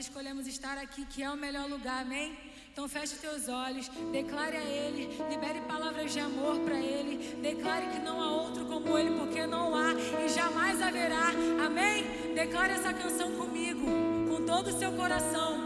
escolhemos estar aqui, que é o melhor lugar, amém? Então feche teus olhos, declare a Ele, libere palavras de amor para Ele, declare que não há outro como Ele, porque não há e jamais haverá, amém? Declare essa canção comigo, com todo o seu coração.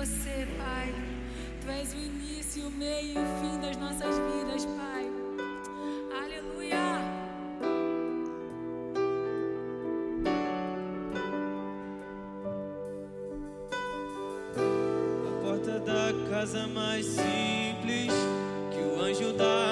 você, Pai. Tu és o início, o meio e o fim das nossas vidas, Pai. Aleluia. A porta da casa mais simples que o anjo da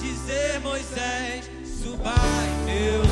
dizer, Moisés, suba eu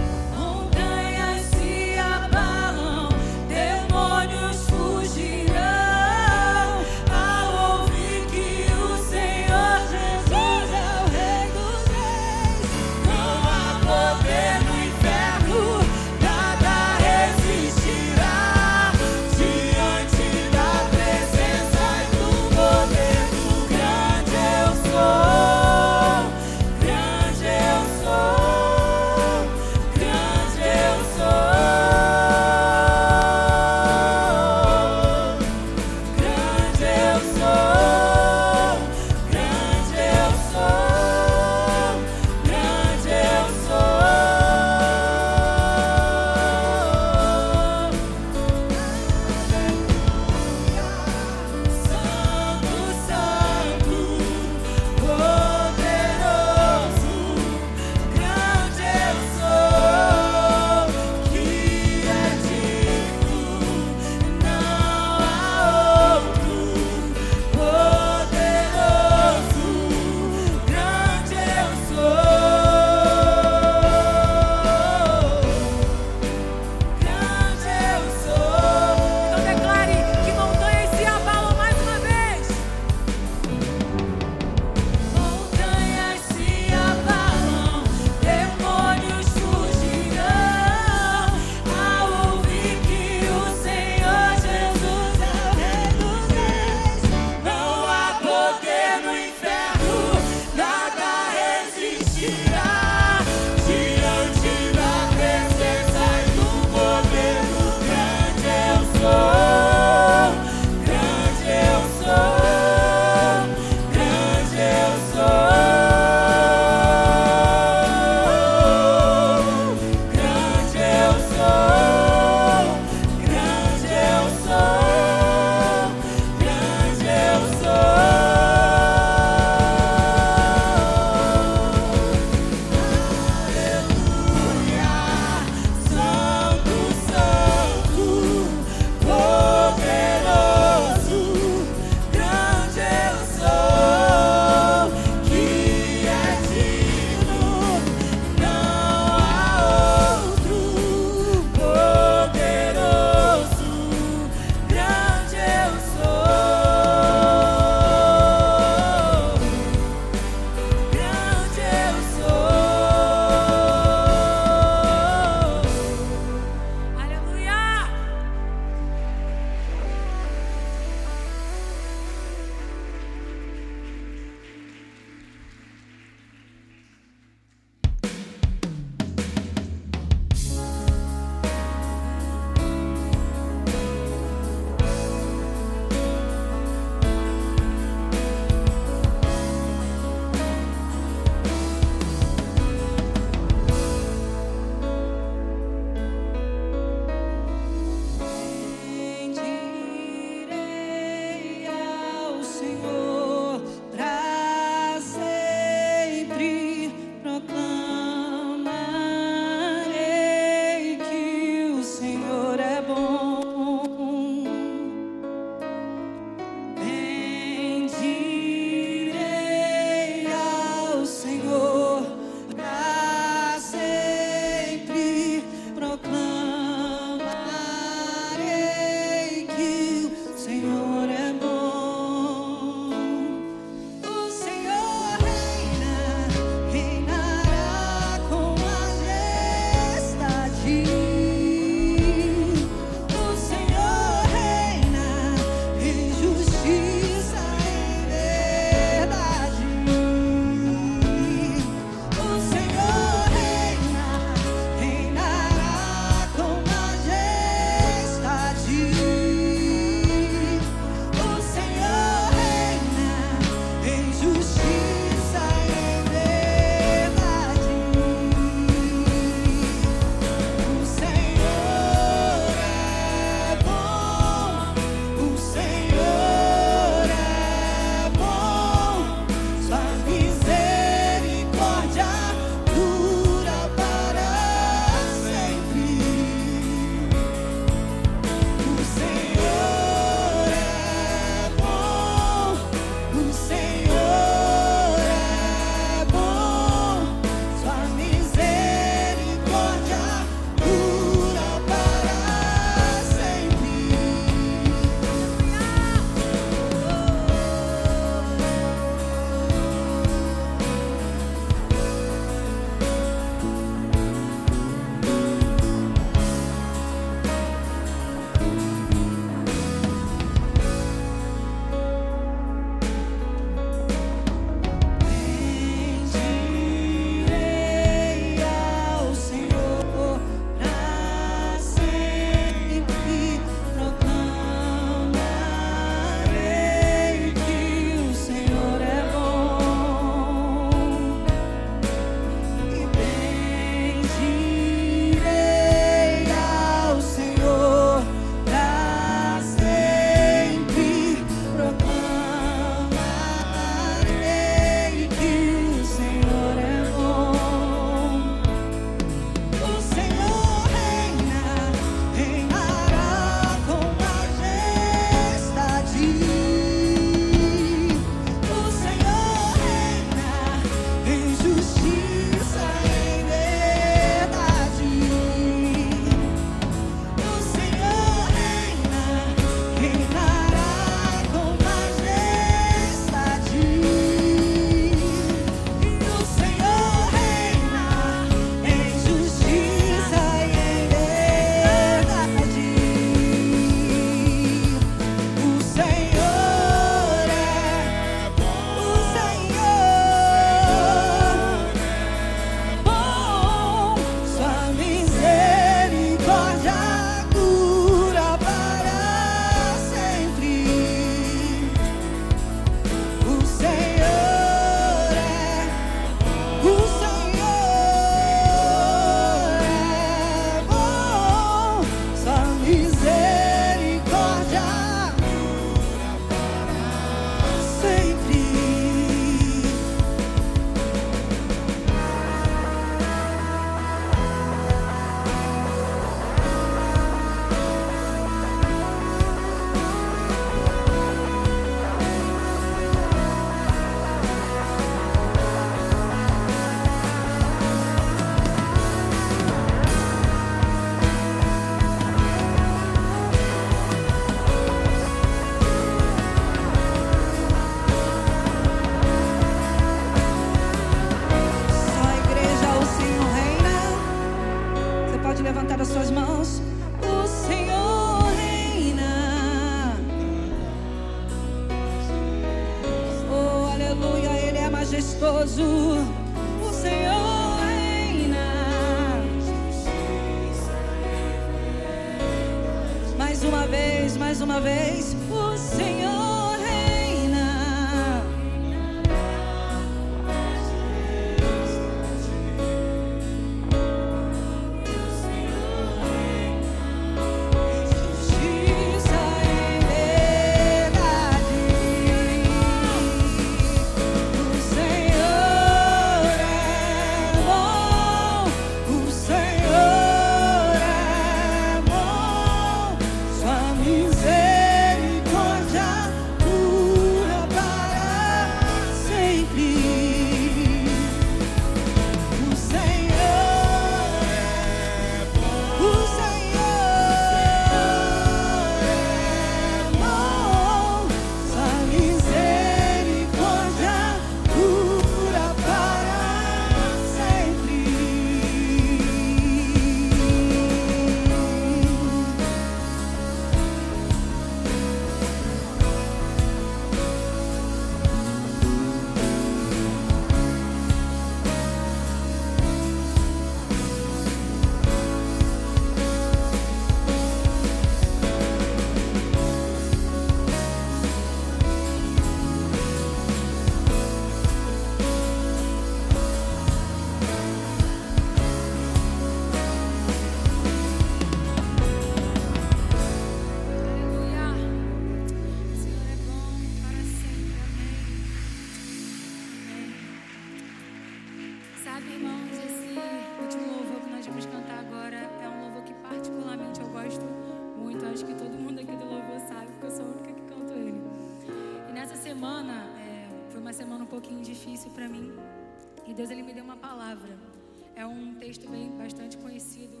texto bem bastante conhecido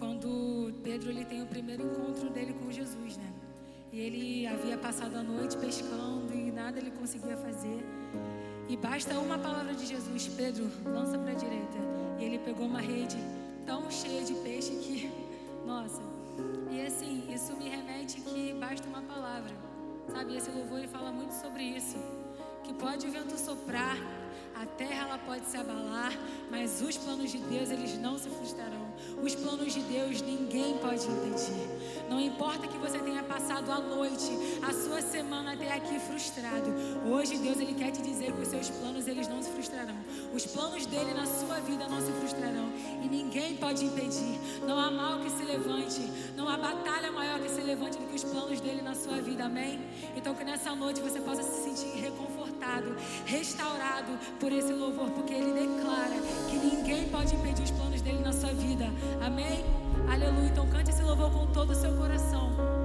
quando Pedro ele tem o primeiro encontro dele com Jesus, né? E ele havia passado a noite pescando e nada ele conseguia fazer. E basta uma palavra de Jesus, Pedro, lança para a direita. E ele pegou uma rede tão cheia de peixe que, nossa. E assim, isso me remete que basta uma palavra. Sabe, esse louvor ele fala muito sobre isso. Que pode o vento soprar, a terra ela pode se abalar, mas os planos de Deus eles não se frustrarão. Os planos de Deus ninguém pode impedir. Não importa que você tenha passado a noite, a sua semana até aqui frustrado. Hoje Deus ele quer te dizer que os seus planos eles não se frustrarão. Os planos dele na sua vida não se frustrarão e ninguém pode impedir. Não há mal que se levante, não há batalha maior que se levante do que os planos dele na sua vida. Amém? Então que nessa noite você possa se sentir reconfortado, restaurado por esse louvor, porque ele declara que ninguém pode impedir os planos dele na sua vida. Amém? Aleluia. Então cante esse louvor com todo o seu coração.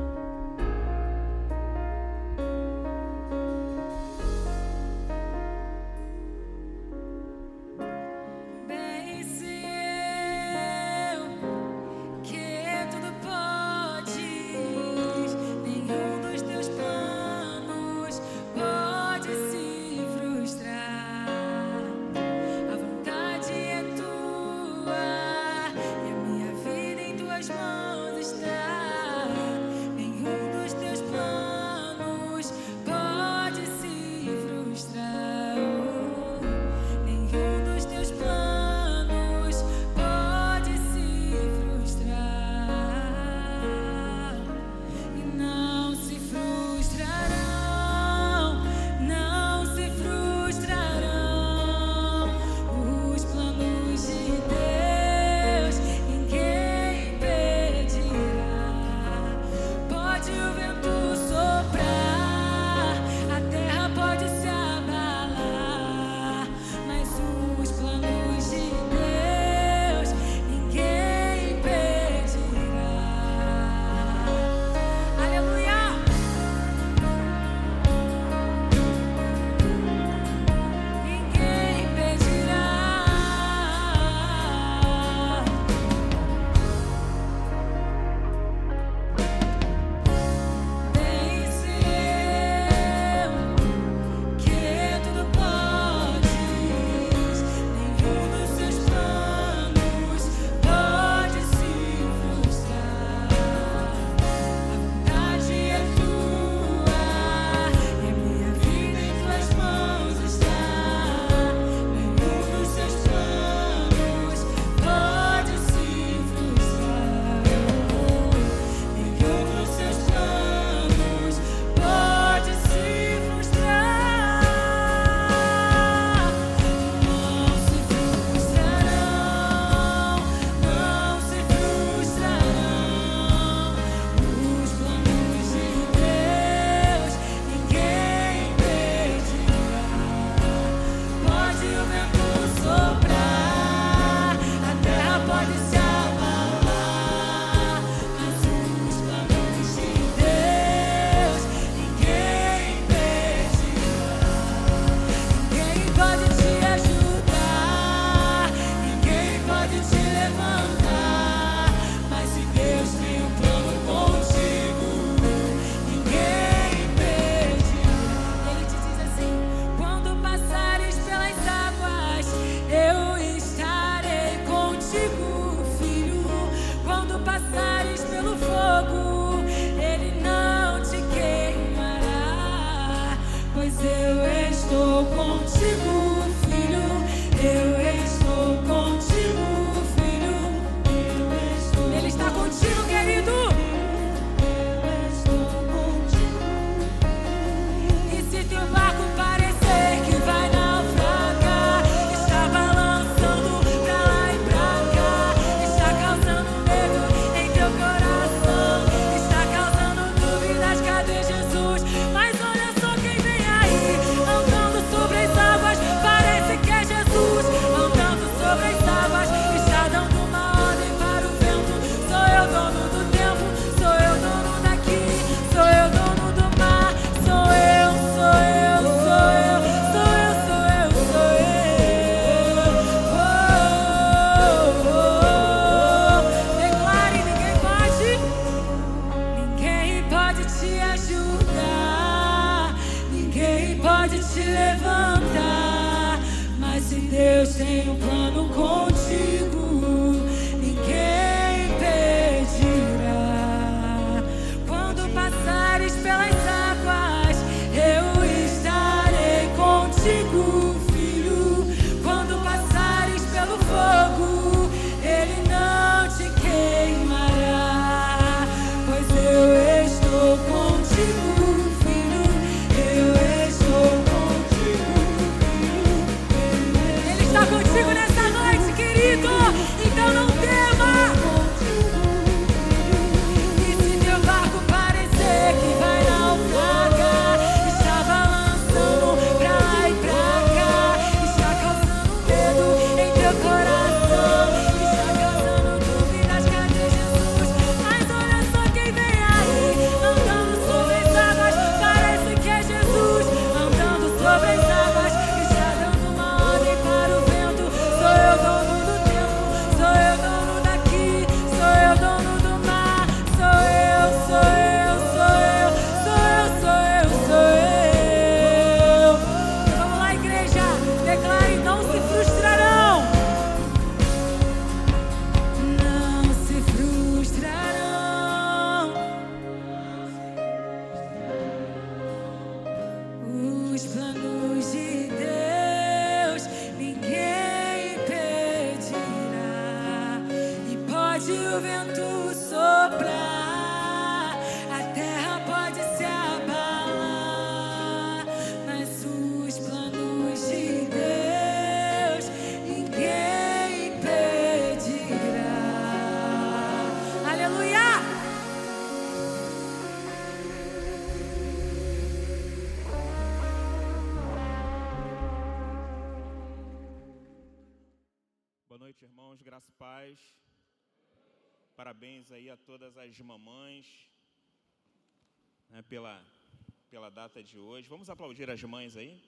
Hoje. Vamos aplaudir as mães aí?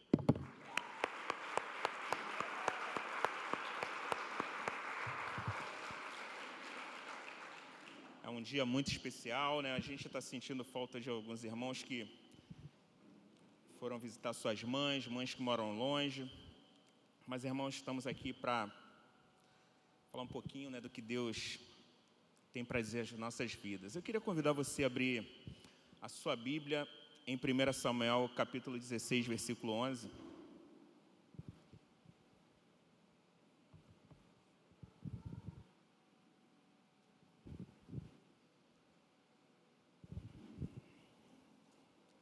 É um dia muito especial, né? A gente está sentindo falta de alguns irmãos que foram visitar suas mães, mães que moram longe. Mas, irmãos, estamos aqui para falar um pouquinho né, do que Deus tem para dizer às nossas vidas. Eu queria convidar você a abrir a sua Bíblia em 1 Samuel, capítulo 16, versículo 11.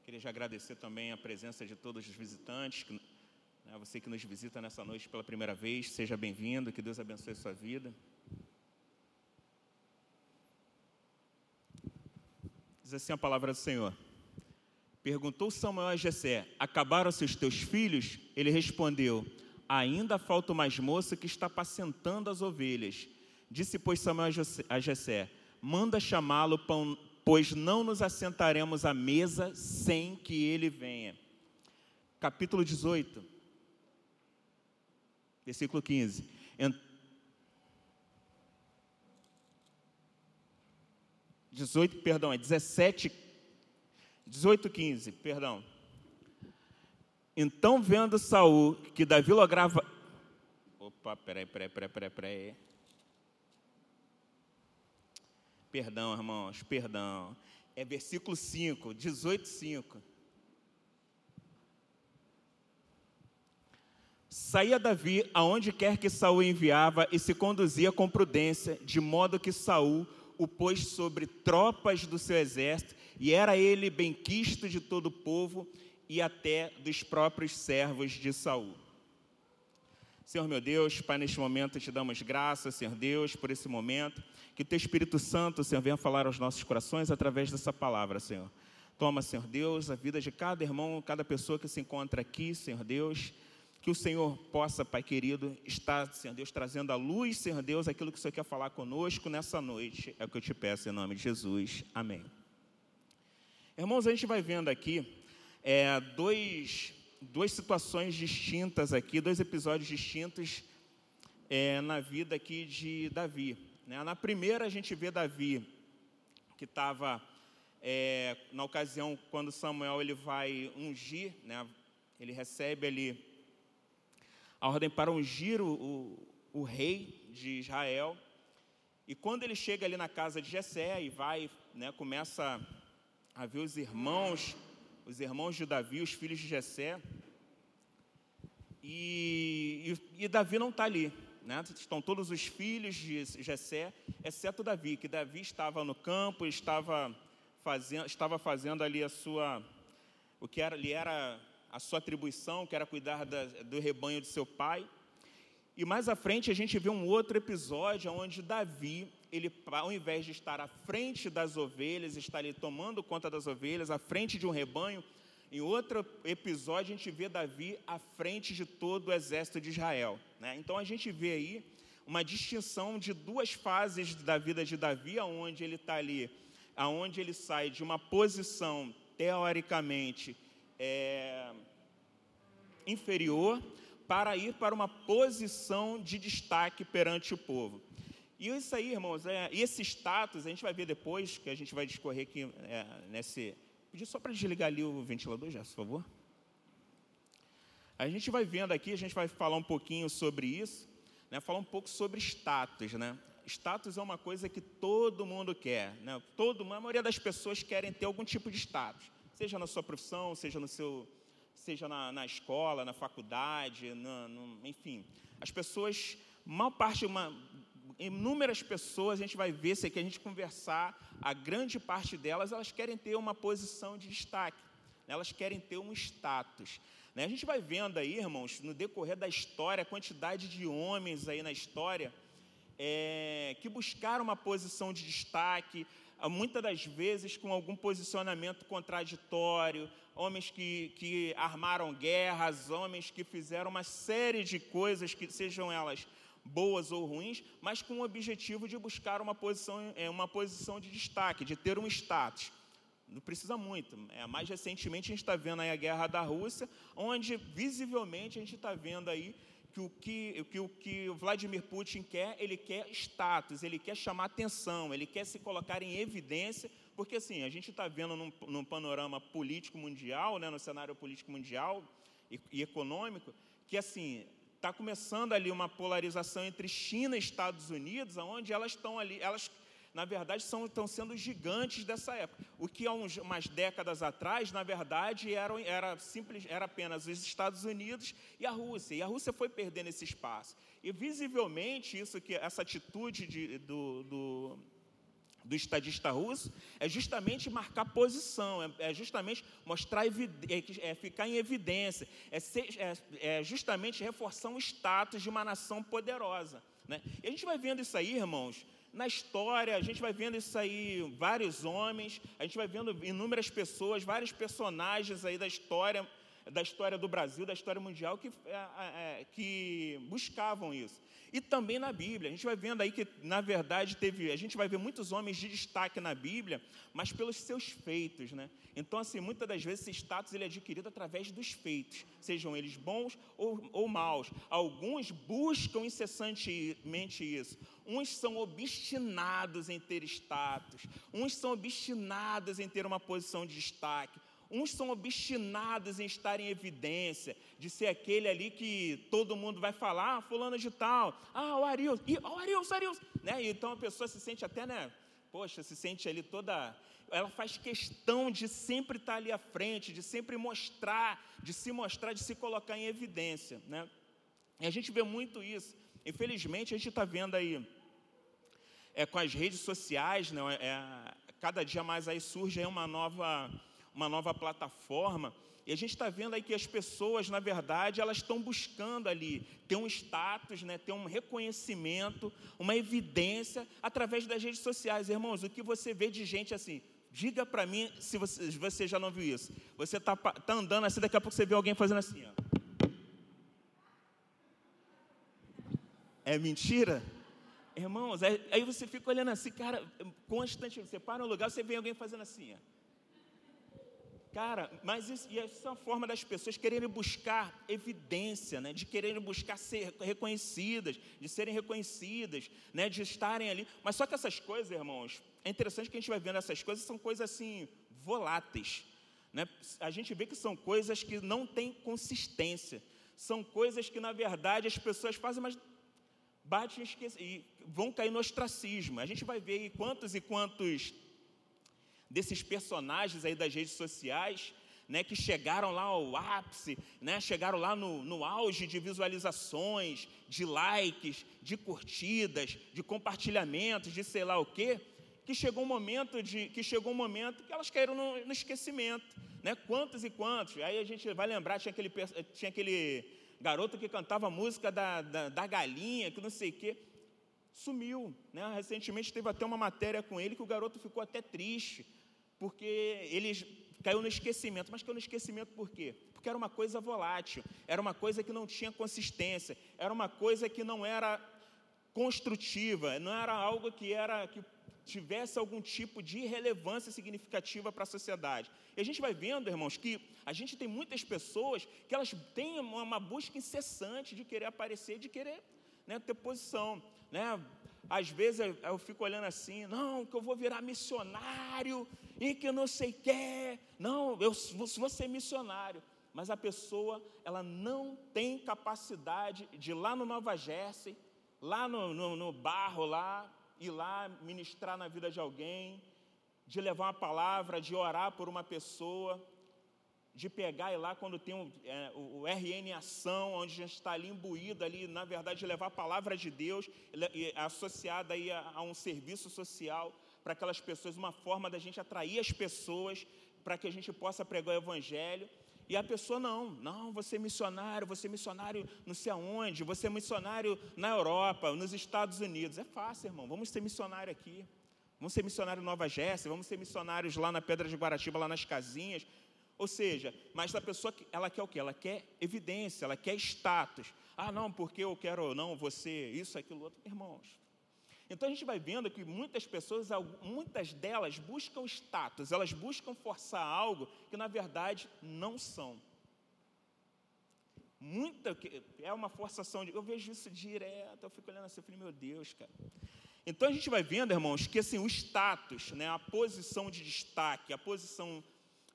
Queria já agradecer também a presença de todos os visitantes, né, você que nos visita nessa noite pela primeira vez, seja bem-vindo, que Deus abençoe a sua vida. Diz assim a palavra do Senhor. Perguntou Samuel a Jessé: Acabaram-se os teus filhos? Ele respondeu: Ainda falta mais moça que está apacentando as ovelhas. Disse, pois, Samuel a Jessé- Manda chamá-lo, pois não nos assentaremos à mesa sem que ele venha. Capítulo 18, versículo 15. En- 18, perdão, é 17, 18, 15, perdão. Então, vendo Saul que Davi lograva. Opa, peraí, peraí, peraí, peraí, peraí. Perdão, irmãos, perdão. É versículo 5, 18, 5. Saía Davi aonde quer que Saul enviava e se conduzia com prudência, de modo que Saul o pôs sobre tropas do seu exército, e era ele benquisto de todo o povo e até dos próprios servos de Saul. Senhor meu Deus, Pai, neste momento te damos graças, Senhor Deus, por esse momento. Que o Teu Espírito Santo, Senhor, venha falar aos nossos corações através dessa palavra, Senhor. Toma, Senhor Deus, a vida de cada irmão, cada pessoa que se encontra aqui, Senhor Deus. Que o Senhor possa, Pai querido, estar, Senhor Deus, trazendo à luz, Senhor Deus, aquilo que o Senhor quer falar conosco nessa noite. É o que eu te peço em nome de Jesus. Amém. Irmãos, a gente vai vendo aqui é, dois, duas situações distintas aqui, dois episódios distintos é, na vida aqui de Davi. né? Na primeira a gente vê Davi que estava é, na ocasião quando Samuel ele vai ungir, né, ele recebe ali a ordem para ungir o, o, o rei de Israel. E quando ele chega ali na casa de Jessé e vai, né, começa a ver os irmãos, os irmãos de Davi, os filhos de Jessé, e, e, e Davi não está ali. Né? Estão todos os filhos de Jessé, exceto Davi, que Davi estava no campo, estava fazendo, estava fazendo ali a sua, o que era, era a sua atribuição, que era cuidar da, do rebanho de seu pai. E mais à frente a gente vê um outro episódio onde Davi, ele, ao invés de estar à frente das ovelhas, está ali tomando conta das ovelhas, à frente de um rebanho, em outro episódio a gente vê Davi à frente de todo o exército de Israel. Né? Então a gente vê aí uma distinção de duas fases da vida de Davi, onde ele está ali, aonde ele sai de uma posição teoricamente é, inferior para ir para uma posição de destaque perante o povo. E isso aí, irmãos, é, esse status, a gente vai ver depois, que a gente vai discorrer aqui é, nesse. Pedir só para desligar ali o ventilador, já, por favor. A gente vai vendo aqui, a gente vai falar um pouquinho sobre isso, né, falar um pouco sobre status, né? Status é uma coisa que todo mundo quer, né? Todo, a maioria das pessoas querem ter algum tipo de status seja na sua profissão, seja no seu, seja na, na escola, na faculdade, no, enfim. As pessoas, mal parte, uma, inúmeras pessoas, a gente vai ver, se aqui a gente conversar, a grande parte delas, elas querem ter uma posição de destaque, né? elas querem ter um status. Né? A gente vai vendo aí, irmãos, no decorrer da história, a quantidade de homens aí na história é, que buscaram uma posição de destaque, muitas das vezes com algum posicionamento contraditório, homens que, que armaram guerras, homens que fizeram uma série de coisas que sejam elas boas ou ruins, mas com o objetivo de buscar uma posição, é, uma posição de destaque, de ter um status. Não precisa muito. É, mais recentemente a gente está vendo aí a guerra da Rússia, onde visivelmente a gente está vendo aí que o que, que o que Vladimir Putin quer, ele quer status, ele quer chamar atenção, ele quer se colocar em evidência, porque assim, a gente está vendo num, num, panorama político mundial, né, no cenário político mundial e, e econômico, que assim, está começando ali uma polarização entre China e Estados Unidos, onde elas estão ali, elas na verdade, são, estão sendo gigantes dessa época. O que há uns, umas décadas atrás, na verdade, era, era, simples, era apenas os Estados Unidos e a Rússia. E a Rússia foi perdendo esse espaço. E visivelmente, isso que essa atitude de, do, do, do estadista russo é justamente marcar posição, é, é justamente mostrar, é, é, ficar em evidência, é, ser, é, é justamente reforçar um status de uma nação poderosa. Né? E a gente vai vendo isso aí, irmãos, na história, a gente vai vendo isso aí, vários homens, a gente vai vendo inúmeras pessoas, vários personagens aí da história, da história do Brasil, da história mundial, que, é, é, é, que buscavam isso. E também na Bíblia, a gente vai vendo aí que, na verdade, teve, a gente vai ver muitos homens de destaque na Bíblia, mas pelos seus feitos, né? Então, assim, muitas das vezes esse status ele é adquirido através dos feitos, sejam eles bons ou, ou maus. Alguns buscam incessantemente isso. Uns são obstinados em ter status, uns são obstinados em ter uma posição de destaque, Uns são obstinados em estar em evidência, de ser aquele ali que todo mundo vai falar, ah, fulano de tal, ah, o Arius, e, oh, Arius, Arius, né? então a pessoa se sente até, né, poxa, se sente ali toda, ela faz questão de sempre estar ali à frente, de sempre mostrar, de se mostrar, de se colocar em evidência, né? E a gente vê muito isso. Infelizmente, a gente está vendo aí, é, com as redes sociais, né, é, cada dia mais aí surge aí uma nova uma nova plataforma. E a gente está vendo aí que as pessoas, na verdade, elas estão buscando ali ter um status, né, ter um reconhecimento, uma evidência através das redes sociais. Irmãos, o que você vê de gente assim, diga para mim se você, você, já não viu isso. Você está tá andando assim, daqui a pouco você vê alguém fazendo assim. Ó. É mentira? Irmãos, aí você fica olhando assim, cara, constantemente. Você para no lugar, você vê alguém fazendo assim. Ó. Cara, mas isso, e essa é uma forma das pessoas quererem buscar evidência, né? de quererem buscar ser reconhecidas, de serem reconhecidas, né? de estarem ali. Mas só que essas coisas, irmãos, é interessante que a gente vai vendo essas coisas, são coisas assim, voláteis. Né? A gente vê que são coisas que não têm consistência. São coisas que, na verdade, as pessoas fazem, mas batem e vão cair no ostracismo. A gente vai ver aí quantos e quantos desses personagens aí das redes sociais né, que chegaram lá ao ápice, né, chegaram lá no, no auge de visualizações, de likes, de curtidas, de compartilhamentos, de sei lá o quê, que chegou um momento de que chegou um momento que elas caíram no, no esquecimento, né? Quantos e quantos? Aí a gente vai lembrar tinha aquele tinha aquele garoto que cantava música da, da, da galinha, que não sei o quê, sumiu, né? Recentemente teve até uma matéria com ele que o garoto ficou até triste porque ele caiu no esquecimento. Mas caiu no esquecimento por quê? Porque era uma coisa volátil, era uma coisa que não tinha consistência, era uma coisa que não era construtiva, não era algo que era que tivesse algum tipo de relevância significativa para a sociedade. E a gente vai vendo, irmãos, que a gente tem muitas pessoas que elas têm uma busca incessante de querer aparecer, de querer né, ter posição. Né? Às vezes eu, fico olhando assim, não, que eu vou virar missionário e que não sei o que. Não, eu vou ser missionário. Mas a pessoa, ela não tem capacidade de ir lá no Nova Jersey, lá no, no, no barro, lá, ir lá ministrar na vida de alguém, de levar uma palavra, de orar por uma pessoa, de pegar e lá quando tem é, o, RN em ação, onde a gente está ali imbuído ali, na verdade, de levar a palavra de Deus, associada aí a, a um serviço social para aquelas pessoas, uma forma da gente atrair as pessoas para que a gente possa pregar o evangelho. E a pessoa não, não, você é missionário, você é missionário não sei aonde, você é missionário na Europa, nos Estados Unidos. É fácil, irmão, vamos ser missionário aqui. Vamos ser missionário Nova Jéssica, vamos ser missionários lá na Pedra de Guaratiba, lá nas casinhas. Ou seja, mas a pessoa, ela quer o quê? Ela quer evidência, ela quer status. Ah, não, porque eu quero, não, você, isso, aquilo, outro. Irmãos, então a gente vai vendo que muitas pessoas, muitas delas buscam status, elas buscam forçar algo que na verdade não são. Muita, é uma forçação de. Eu vejo isso direto, eu fico olhando assim, eu falei, meu Deus, cara. Então a gente vai vendo, irmãos, que assim, o status, né, a posição de destaque, a posição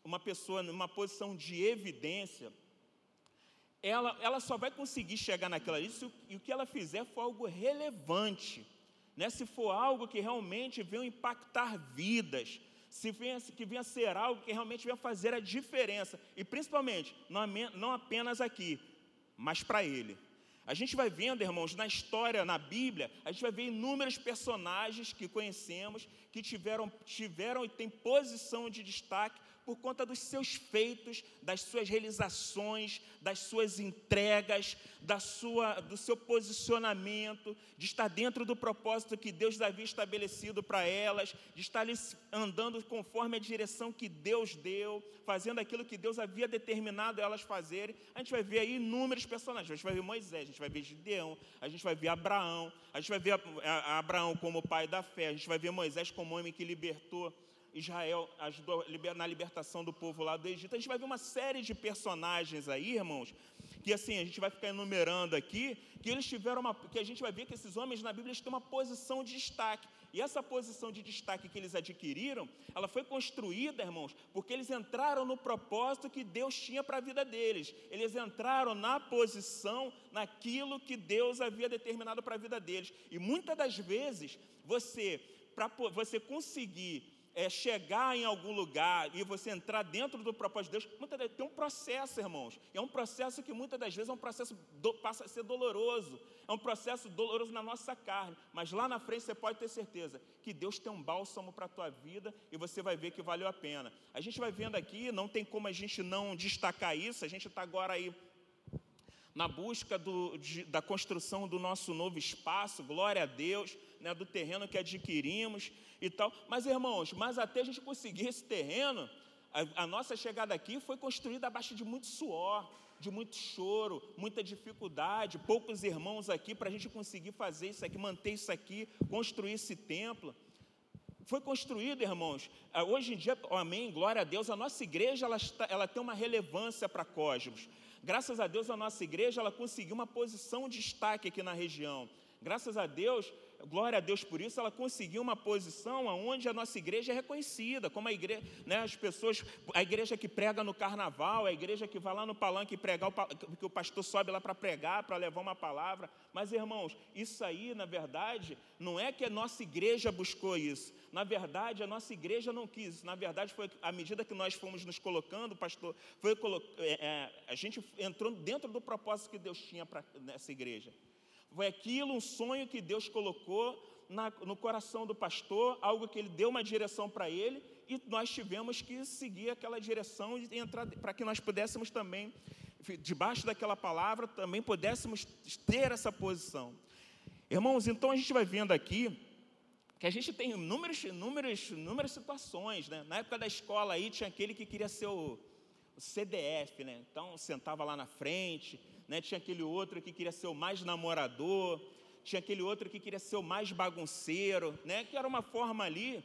uma pessoa numa posição de evidência, ela, ela só vai conseguir chegar naquela lista e o que ela fizer for algo relevante, né? se for algo que realmente venha impactar vidas, se venha, que venha ser algo que realmente venha fazer a diferença, e principalmente, não, não apenas aqui, mas para Ele. A gente vai vendo, irmãos, na história, na Bíblia, a gente vai ver inúmeros personagens que conhecemos que tiveram, tiveram e têm posição de destaque por conta dos seus feitos, das suas realizações, das suas entregas, da sua, do seu posicionamento, de estar dentro do propósito que Deus havia estabelecido para elas, de estar andando conforme a direção que Deus deu, fazendo aquilo que Deus havia determinado elas fazerem. A gente vai ver aí inúmeros personagens. A gente vai ver Moisés, a gente vai ver Gideão, a gente vai ver Abraão, a gente vai ver Abraão como pai da fé, a gente vai ver Moisés como homem que libertou Israel ajudou na libertação do povo lá do Egito. A gente vai ver uma série de personagens aí, irmãos, que assim, a gente vai ficar enumerando aqui, que eles tiveram uma. que a gente vai ver que esses homens na Bíblia têm uma posição de destaque. E essa posição de destaque que eles adquiriram, ela foi construída, irmãos, porque eles entraram no propósito que Deus tinha para a vida deles. Eles entraram na posição, naquilo que Deus havia determinado para a vida deles. E muitas das vezes, você, para você conseguir é, chegar em algum lugar e você entrar dentro do propósito de Deus, tem um processo, irmãos. É um processo que muitas das vezes é um processo do, passa a ser doloroso. É um processo doloroso na nossa carne. Mas lá na frente você pode ter certeza que Deus tem um bálsamo para a tua vida e você vai ver que valeu a pena. A gente vai vendo aqui, não tem como a gente não destacar isso. A gente está agora aí na busca do, de, da construção do nosso novo espaço, glória a Deus, né, do terreno que adquirimos e tal. Mas, irmãos, mas até a gente conseguir esse terreno, a, a nossa chegada aqui foi construída abaixo de muito suor, de muito choro, muita dificuldade, poucos irmãos aqui para a gente conseguir fazer isso aqui, manter isso aqui, construir esse templo. Foi construído, irmãos. Ah, hoje em dia, amém, glória a Deus, a nossa igreja ela, ela tem uma relevância para Cosmos. Graças a Deus, a nossa igreja ela conseguiu uma posição de destaque aqui na região. Graças a Deus, glória a Deus por isso, ela conseguiu uma posição onde a nossa igreja é reconhecida, como a igreja, né, as pessoas, a igreja que prega no carnaval, a igreja que vai lá no palanque pregar, que o pastor sobe lá para pregar, para levar uma palavra. Mas, irmãos, isso aí, na verdade, não é que a nossa igreja buscou isso. Na verdade, a nossa igreja não quis. Na verdade, foi à medida que nós fomos nos colocando, pastor, foi é, é, a gente entrou dentro do propósito que Deus tinha para nessa igreja. Foi aquilo, um sonho que Deus colocou na, no coração do pastor, algo que ele deu uma direção para ele, e nós tivemos que seguir aquela direção e entrar para que nós pudéssemos também, debaixo daquela palavra, também pudéssemos ter essa posição. Irmãos, então a gente vai vendo aqui que a gente tem inúmeras, inúmeras, inúmeras situações, né? Na época da escola aí tinha aquele que queria ser o, o CDF, né? Então sentava lá na frente, né? tinha aquele outro que queria ser o mais namorador, tinha aquele outro que queria ser o mais bagunceiro, né? que era uma forma ali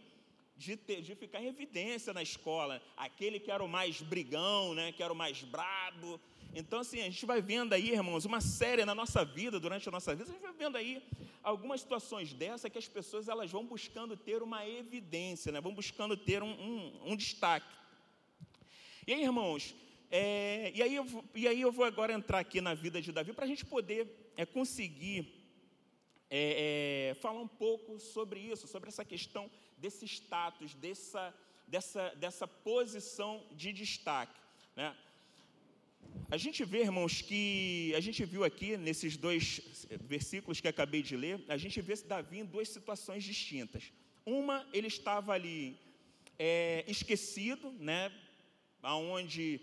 de, ter, de ficar em evidência na escola, aquele que era o mais brigão, né? que era o mais brabo. Então, assim, a gente vai vendo aí, irmãos, uma série na nossa vida, durante a nossa vida, a gente vai vendo aí algumas situações dessa que as pessoas elas vão buscando ter uma evidência, né? vão buscando ter um, um, um destaque. E aí, irmãos, é, e, aí eu, e aí eu vou agora entrar aqui na vida de Davi para a gente poder é, conseguir é, é, falar um pouco sobre isso, sobre essa questão desse status, dessa, dessa, dessa posição de destaque. Né? A gente vê, irmãos, que a gente viu aqui nesses dois versículos que acabei de ler, a gente vê Davi em duas situações distintas. Uma, ele estava ali é, esquecido, né, aonde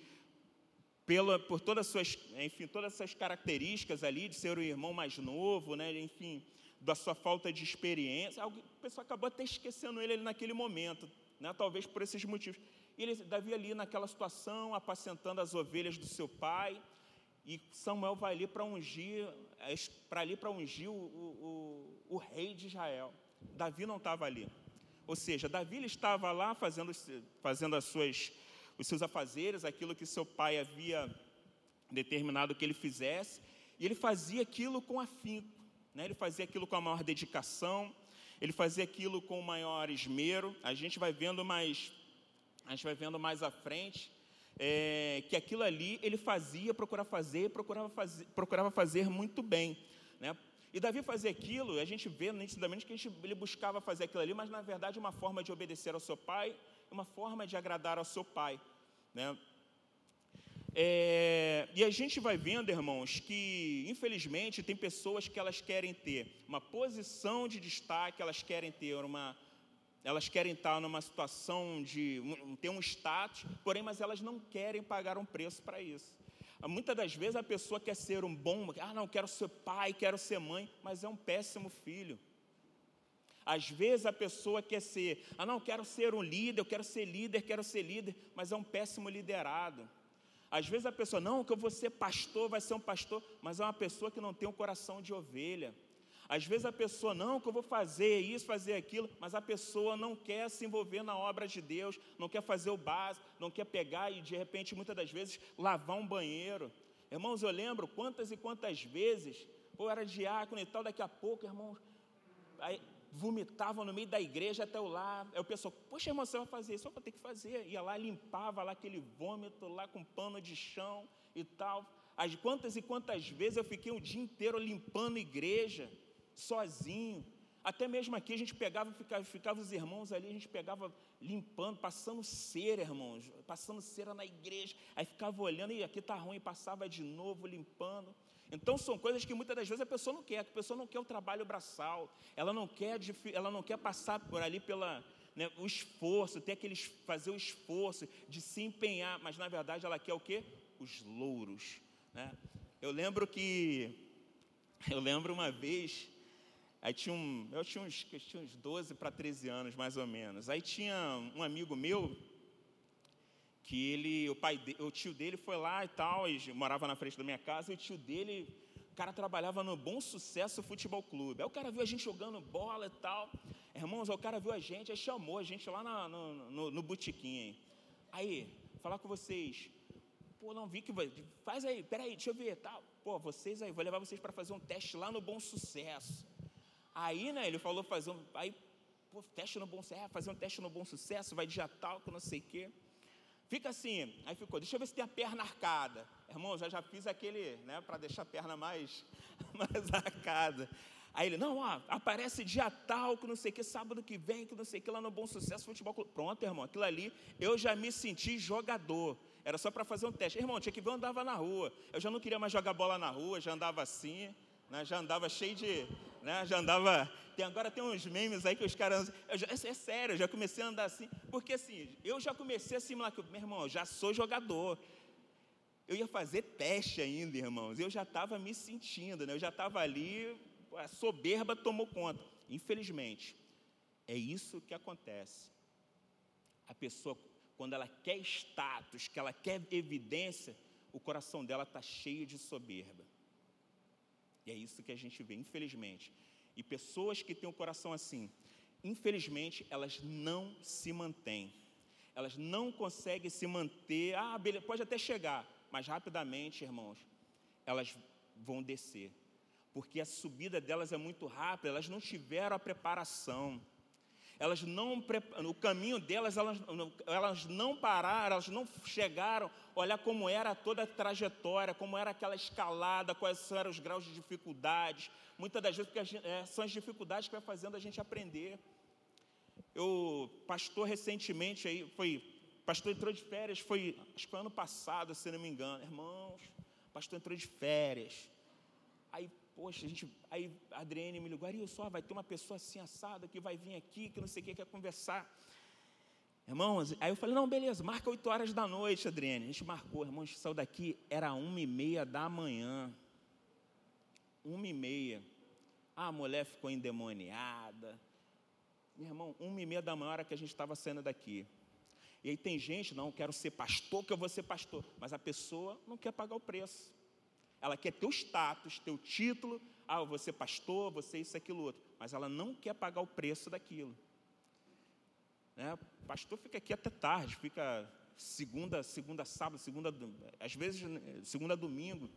pela, por todas as suas, enfim, todas essas características ali de ser o irmão mais novo, né, enfim, da sua falta de experiência, o pessoal acabou até esquecendo ele naquele momento, né, talvez por esses motivos. E ele, Davi ali naquela situação, apacentando as ovelhas do seu pai, e Samuel vai ali para ungir, para ali para ungir o, o, o, o, rei de Israel. Davi não estava ali. Ou seja, Davi estava lá fazendo, fazendo as suas os seus afazeres, aquilo que seu pai havia determinado que ele fizesse, e ele fazia aquilo com afinco, né? ele fazia aquilo com a maior dedicação, ele fazia aquilo com o maior esmero. A gente vai vendo mais, a gente vai vendo mais à frente é, que aquilo ali ele fazia, procurava fazer, procurava fazer, procurava fazer muito bem, né? E Davi fazia aquilo, a gente vê nitidamente que gente, ele buscava fazer aquilo ali, mas na verdade uma forma de obedecer ao seu pai, uma forma de agradar ao seu pai. Né? É, e a gente vai vendo, irmãos, que infelizmente tem pessoas que elas querem ter uma posição de destaque, elas querem ter uma, elas querem estar numa situação de ter um status, porém, mas elas não querem pagar um preço para isso. Muitas das vezes a pessoa quer ser um bom, ah, não, quero ser pai, quero ser mãe, mas é um péssimo filho. Às vezes a pessoa quer ser, ah, não, quero ser um líder, eu quero ser líder, quero ser líder, mas é um péssimo liderado. Às vezes a pessoa, não, que eu vou ser pastor, vai ser um pastor, mas é uma pessoa que não tem um coração de ovelha. Às vezes a pessoa, não, que eu vou fazer isso, fazer aquilo, mas a pessoa não quer se envolver na obra de Deus, não quer fazer o básico, não quer pegar e de repente, muitas das vezes, lavar um banheiro. Irmãos, eu lembro quantas e quantas vezes, eu era diácono e tal, daqui a pouco, irmãos, aí, vomitavam no meio da igreja até o lá. Aí o pessoal, poxa, irmão, você vai fazer isso? Eu vou ter que fazer. Ia lá, limpava lá aquele vômito lá com pano de chão e tal. As quantas e quantas vezes eu fiquei um dia inteiro limpando igreja, sozinho. Até mesmo aqui a gente pegava, ficava, ficava os irmãos ali, a gente pegava limpando, passando cera, irmãos, passando cera na igreja. Aí ficava olhando, e aqui está ruim, passava de novo, limpando. Então são coisas que muitas das vezes a pessoa não quer, a pessoa não quer o trabalho braçal, ela não quer, ela não quer passar por ali pela, né, o esforço, ter aqueles, fazer o esforço de se empenhar, mas na verdade ela quer o quê? Os louros. Né? Eu lembro que, eu lembro uma vez, aí tinha um, eu tinha uns, eu tinha uns 12 para 13 anos mais ou menos, aí tinha um amigo meu, que ele, o pai, o tio dele foi lá e tal, e morava na frente da minha casa, e o tio dele, o cara trabalhava no Bom Sucesso Futebol Clube. Aí o cara viu a gente jogando bola e tal. Irmãos, o cara viu a gente, aí chamou a gente lá na, no, no, no botequim. Aí, falar com vocês. Pô, não vi que faz aí, peraí, deixa eu ver, tal. Pô, vocês aí, vou levar vocês para fazer um teste lá no Bom Sucesso. Aí, né, ele falou fazer um. Aí, pô, teste no bom sucesso, fazer um teste no bom sucesso, vai dia tal, que não sei o quê. Fica assim, aí ficou, deixa eu ver se tem a perna arcada. Irmão, já já fiz aquele, né, para deixar a perna mais, mais arcada. Aí ele, não, ó, aparece dia tal, que não sei o que, sábado que vem, que não sei o que, lá no Bom Sucesso Futebol Clube. Pronto, irmão, aquilo ali, eu já me senti jogador. Era só para fazer um teste. Irmão, tinha que ver, eu andava na rua. Eu já não queria mais jogar bola na rua, já andava assim, né, já andava cheio de, né, já andava... Tem, agora tem uns memes aí que os caras... Já, é, sério, eu já comecei a andar assim, porque assim, eu já comecei assim, lá, meu irmão, eu já sou jogador. Eu ia fazer teste ainda, irmãos. Eu já estava me sentindo, né? Eu já estava ali a soberba tomou conta. Infelizmente, é isso que acontece. A pessoa, quando ela quer status, que ela quer evidência, o coração dela está cheio de soberba. E é isso que a gente vê, infelizmente. E pessoas que têm o um coração assim, infelizmente, elas não se mantêm. Elas não conseguem se manter. Ah, beleza, pode até chegar, mas rapidamente, irmãos, elas vão descer porque a subida delas é muito rápida, elas não tiveram a preparação. Elas não, no caminho delas, elas, elas não pararam, elas não chegaram, olhar como era toda a trajetória, como era aquela escalada, quais eram os graus de dificuldades. Muitas das vezes, porque gente, é, são as dificuldades que vai fazendo a gente aprender. Eu, pastor, recentemente, aí, foi, pastor entrou de férias, foi, acho que foi ano passado, se não me engano. Irmãos, pastor entrou de férias. Aí Poxa, a gente, aí a Adriane me ligou, Ari, só vai ter uma pessoa assim assada que vai vir aqui, que não sei o que, quer conversar. Irmãos, aí eu falei, não, beleza, marca 8 horas da noite, Adriane. A gente marcou, irmãos, a gente saiu daqui, era uma e meia da manhã. Uma e meia. a mulher ficou endemoniada. Meu irmão, uma e meia da manhã, hora que a gente estava saindo daqui. E aí tem gente, não, quero ser pastor, que eu vou ser pastor. Mas a pessoa não quer pagar o preço. Ela quer teu status, teu título, ah, você pastor, você isso, aquilo, outro. Mas ela não quer pagar o preço daquilo. Né? Pastor fica aqui até tarde, fica segunda, segunda, sábado, segunda, às vezes segunda, domingo.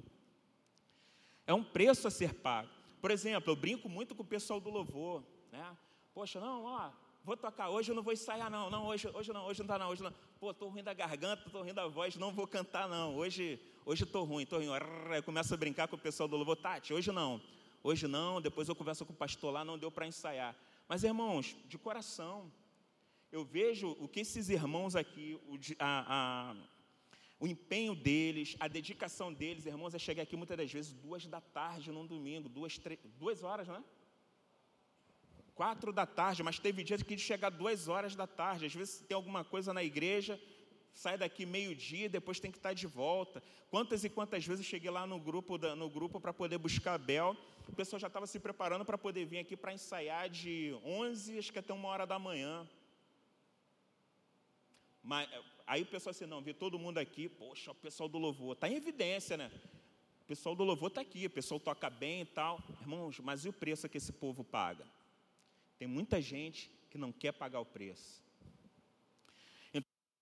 É um preço a ser pago. Por exemplo, eu brinco muito com o pessoal do louvor, né? Poxa, não, ó, vou tocar hoje, eu não vou ensaiar não, não, hoje, hoje não, hoje não dá não, hoje não. Pô, estou ruim da garganta, estou ruim da voz, não vou cantar não, hoje hoje estou ruim, estou ruim. Eu começo a brincar com o pessoal do louvor, Tati, hoje não, hoje não, depois eu converso com o pastor lá, não deu para ensaiar. Mas irmãos, de coração, eu vejo o que esses irmãos aqui, o, a, a, o empenho deles, a dedicação deles, irmãos, é chegar aqui muitas das vezes duas da tarde num domingo, duas, três, duas horas, né? quatro da tarde, mas teve dias que de chegar duas horas da tarde. Às vezes tem alguma coisa na igreja, sai daqui meio-dia, depois tem que estar de volta. Quantas e quantas vezes eu cheguei lá no grupo, no grupo para poder buscar a Bel, o pessoal já estava se preparando para poder vir aqui para ensaiar de 11, acho que até uma hora da manhã. Mas, aí o pessoal assim, não, vi todo mundo aqui, poxa, o pessoal do louvor, está em evidência, né? O pessoal do louvor está aqui, o pessoal toca bem e tal. Irmãos, mas e o preço que esse povo paga? Tem muita gente que não quer pagar o preço.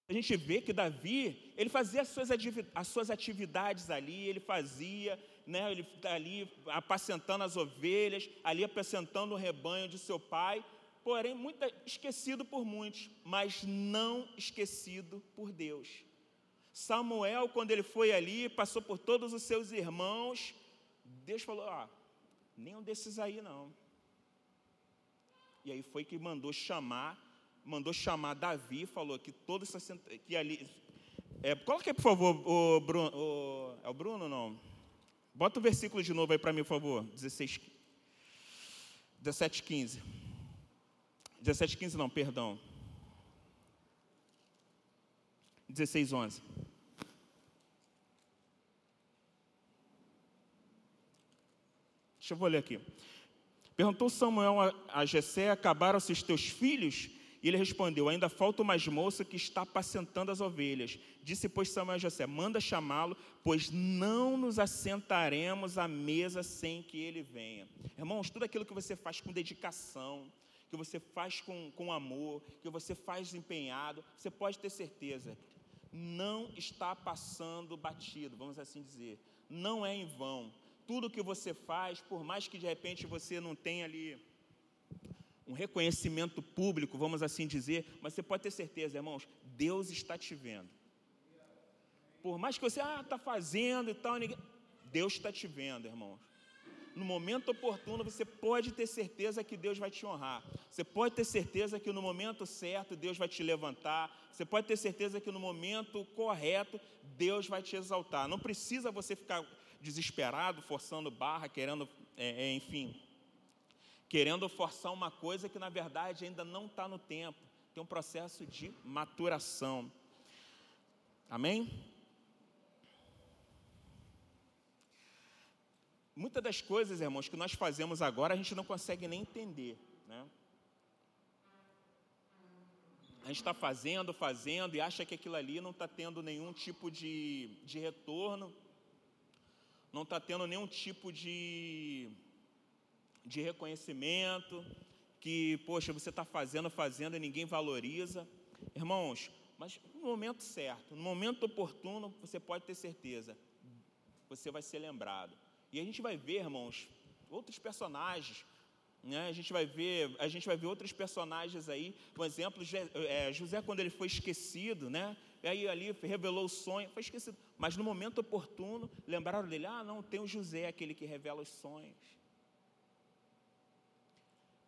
A gente vê que Davi, ele fazia as suas, as suas atividades ali, ele fazia, né, ele ali apacentando as ovelhas, ali apacentando o rebanho de seu pai, porém, muito, esquecido por muitos, mas não esquecido por Deus. Samuel, quando ele foi ali, passou por todos os seus irmãos, Deus falou: ah, nenhum desses aí não. E aí foi que mandou chamar, mandou chamar Davi, falou que todos que ali. É, coloca aí, por favor, o Bruno. O, é o Bruno não? Bota o versículo de novo aí para mim, por favor. 16, 17, 15. 17, 15 não, perdão. 16, 11. Deixa eu ler aqui. Perguntou Samuel a, a Jessé, acabaram-se os teus filhos? E ele respondeu, ainda falta uma moça que está apacentando as ovelhas. Disse, pois, Samuel a Jessé, manda chamá-lo, pois não nos assentaremos à mesa sem que ele venha. Irmãos, tudo aquilo que você faz com dedicação, que você faz com, com amor, que você faz empenhado, você pode ter certeza, não está passando batido, vamos assim dizer. Não é em vão tudo que você faz, por mais que de repente você não tenha ali um reconhecimento público, vamos assim dizer, mas você pode ter certeza, irmãos, Deus está te vendo. Por mais que você ah, está fazendo e tal, ninguém... Deus está te vendo, irmãos. No momento oportuno, você pode ter certeza que Deus vai te honrar. Você pode ter certeza que no momento certo Deus vai te levantar. Você pode ter certeza que no momento correto Deus vai te exaltar. Não precisa você ficar desesperado, forçando barra, querendo, é, é, enfim, querendo forçar uma coisa que na verdade ainda não está no tempo. Tem um processo de maturação. Amém? Muitas das coisas, irmãos, que nós fazemos agora, a gente não consegue nem entender. Né? A gente está fazendo, fazendo e acha que aquilo ali não está tendo nenhum tipo de, de retorno, não está tendo nenhum tipo de, de reconhecimento, que, poxa, você está fazendo, fazendo e ninguém valoriza. Irmãos, mas no momento certo, no momento oportuno, você pode ter certeza, você vai ser lembrado. E a gente vai ver, irmãos, outros personagens. Né? A, gente vai ver, a gente vai ver outros personagens aí. Por exemplo, é, José, quando ele foi esquecido, né? e aí ali revelou o sonho, foi esquecido. Mas no momento oportuno, lembraram dele: ah, não, tem o José, aquele que revela os sonhos.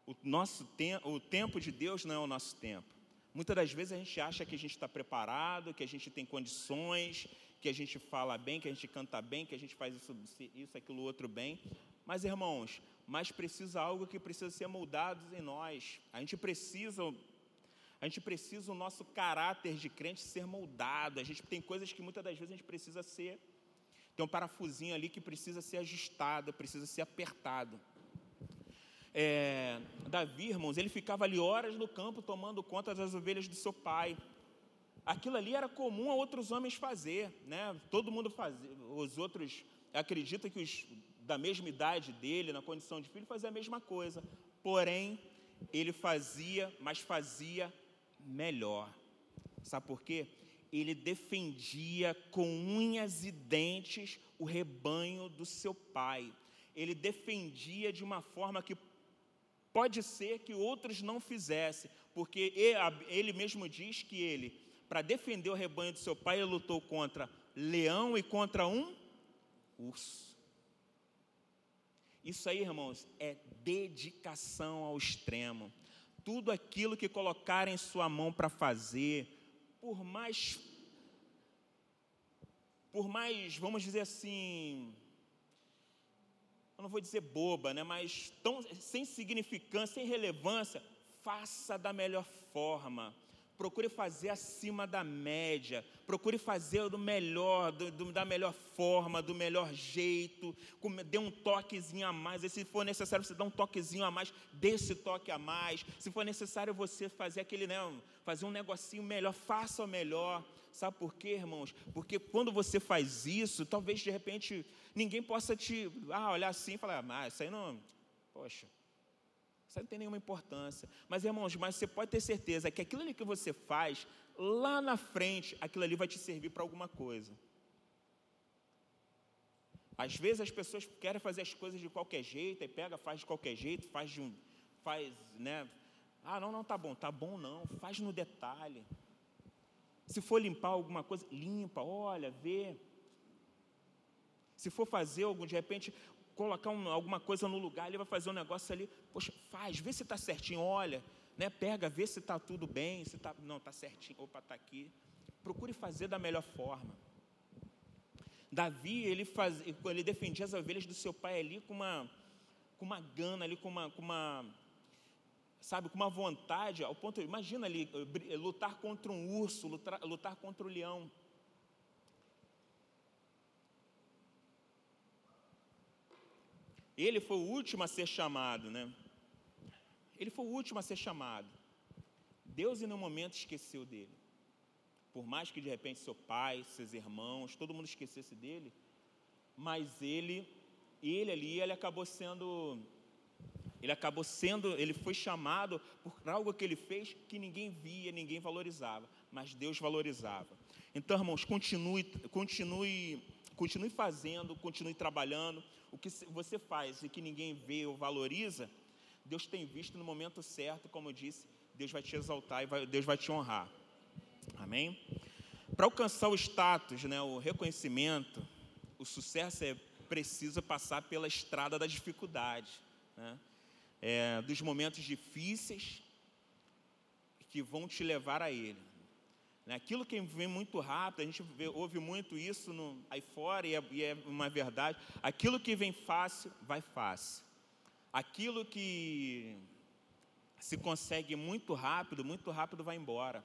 O, nosso te o tempo de Deus não é o nosso tempo. Muitas das vezes a gente acha que a gente está preparado, que a gente tem condições, que a gente fala bem, que a gente canta bem, que a gente faz isso, isso aquilo, outro bem. Mas, irmãos, mas precisa algo que precisa ser moldado em nós. A gente precisa, a gente precisa o nosso caráter de crente ser moldado. A gente tem coisas que muitas das vezes a gente precisa ser. Tem um parafusinho ali que precisa ser ajustado, precisa ser apertado é, Davi, irmãos, ele ficava ali horas no campo tomando conta das ovelhas do seu pai. Aquilo ali era comum a outros homens fazer, né? Todo mundo fazia, os outros acreditam que os da mesma idade dele, na condição de filho, fazia a mesma coisa. Porém, ele fazia, mas fazia melhor. Sabe por quê? Ele defendia com unhas e dentes o rebanho do seu pai. Ele defendia de uma forma que Pode ser que outros não fizessem, porque ele mesmo diz que ele, para defender o rebanho do seu pai, ele lutou contra leão e contra um urso. Isso aí, irmãos, é dedicação ao extremo. Tudo aquilo que colocarem em sua mão para fazer, por mais, por mais, vamos dizer assim, eu não vou dizer boba, né, mas tão, sem significância, sem relevância, faça da melhor forma. Procure fazer acima da média, procure fazer do melhor, do, do, da melhor forma, do melhor jeito, dê um toquezinho a mais. E se for necessário você dar um toquezinho a mais, dê esse toque a mais. Se for necessário você fazer aquele, né, fazer um negocinho melhor, faça o melhor. Sabe por quê, irmãos? Porque quando você faz isso, talvez de repente ninguém possa te ah, olhar assim e falar, ah, isso aí não, poxa, isso aí não tem nenhuma importância. Mas, irmãos, mas você pode ter certeza que aquilo ali que você faz, lá na frente, aquilo ali vai te servir para alguma coisa. Às vezes as pessoas querem fazer as coisas de qualquer jeito, aí pega, faz de qualquer jeito, faz de um, faz, né? Ah, não, não, tá bom, tá bom não, faz no detalhe. Se for limpar alguma coisa, limpa, olha, vê. Se for fazer algum, de repente, colocar um, alguma coisa no lugar, ele vai fazer um negócio ali, poxa, faz, vê se está certinho, olha, né, pega, vê se está tudo bem, se está, não, está certinho, opa, está aqui. Procure fazer da melhor forma. Davi, ele, faz, ele defendia as ovelhas do seu pai ali com uma, com uma gana, ali, com uma, com uma, sabe, com uma vontade, ao ponto, imagina ali, lutar contra um urso, lutar, lutar contra o leão. Ele foi o último a ser chamado, né? Ele foi o último a ser chamado. Deus, em nenhum momento, esqueceu dele. Por mais que de repente seu pai, seus irmãos, todo mundo esquecesse dele, mas ele, ele ali, ele acabou sendo, ele acabou sendo, ele foi chamado por algo que ele fez que ninguém via, ninguém valorizava, mas Deus valorizava. Então, irmãos, continue, continue continue fazendo, continue trabalhando. O que você faz e que ninguém vê ou valoriza, Deus tem visto no momento certo, como eu disse, Deus vai te exaltar e vai, Deus vai te honrar. Amém? Para alcançar o status, né, o reconhecimento, o sucesso é preciso passar pela estrada da dificuldade, né? É, dos momentos difíceis que vão te levar a Ele. Né? Aquilo que vem muito rápido, a gente vê, ouve muito isso no, aí fora e é, e é uma verdade. Aquilo que vem fácil, vai fácil. Aquilo que se consegue muito rápido, muito rápido vai embora.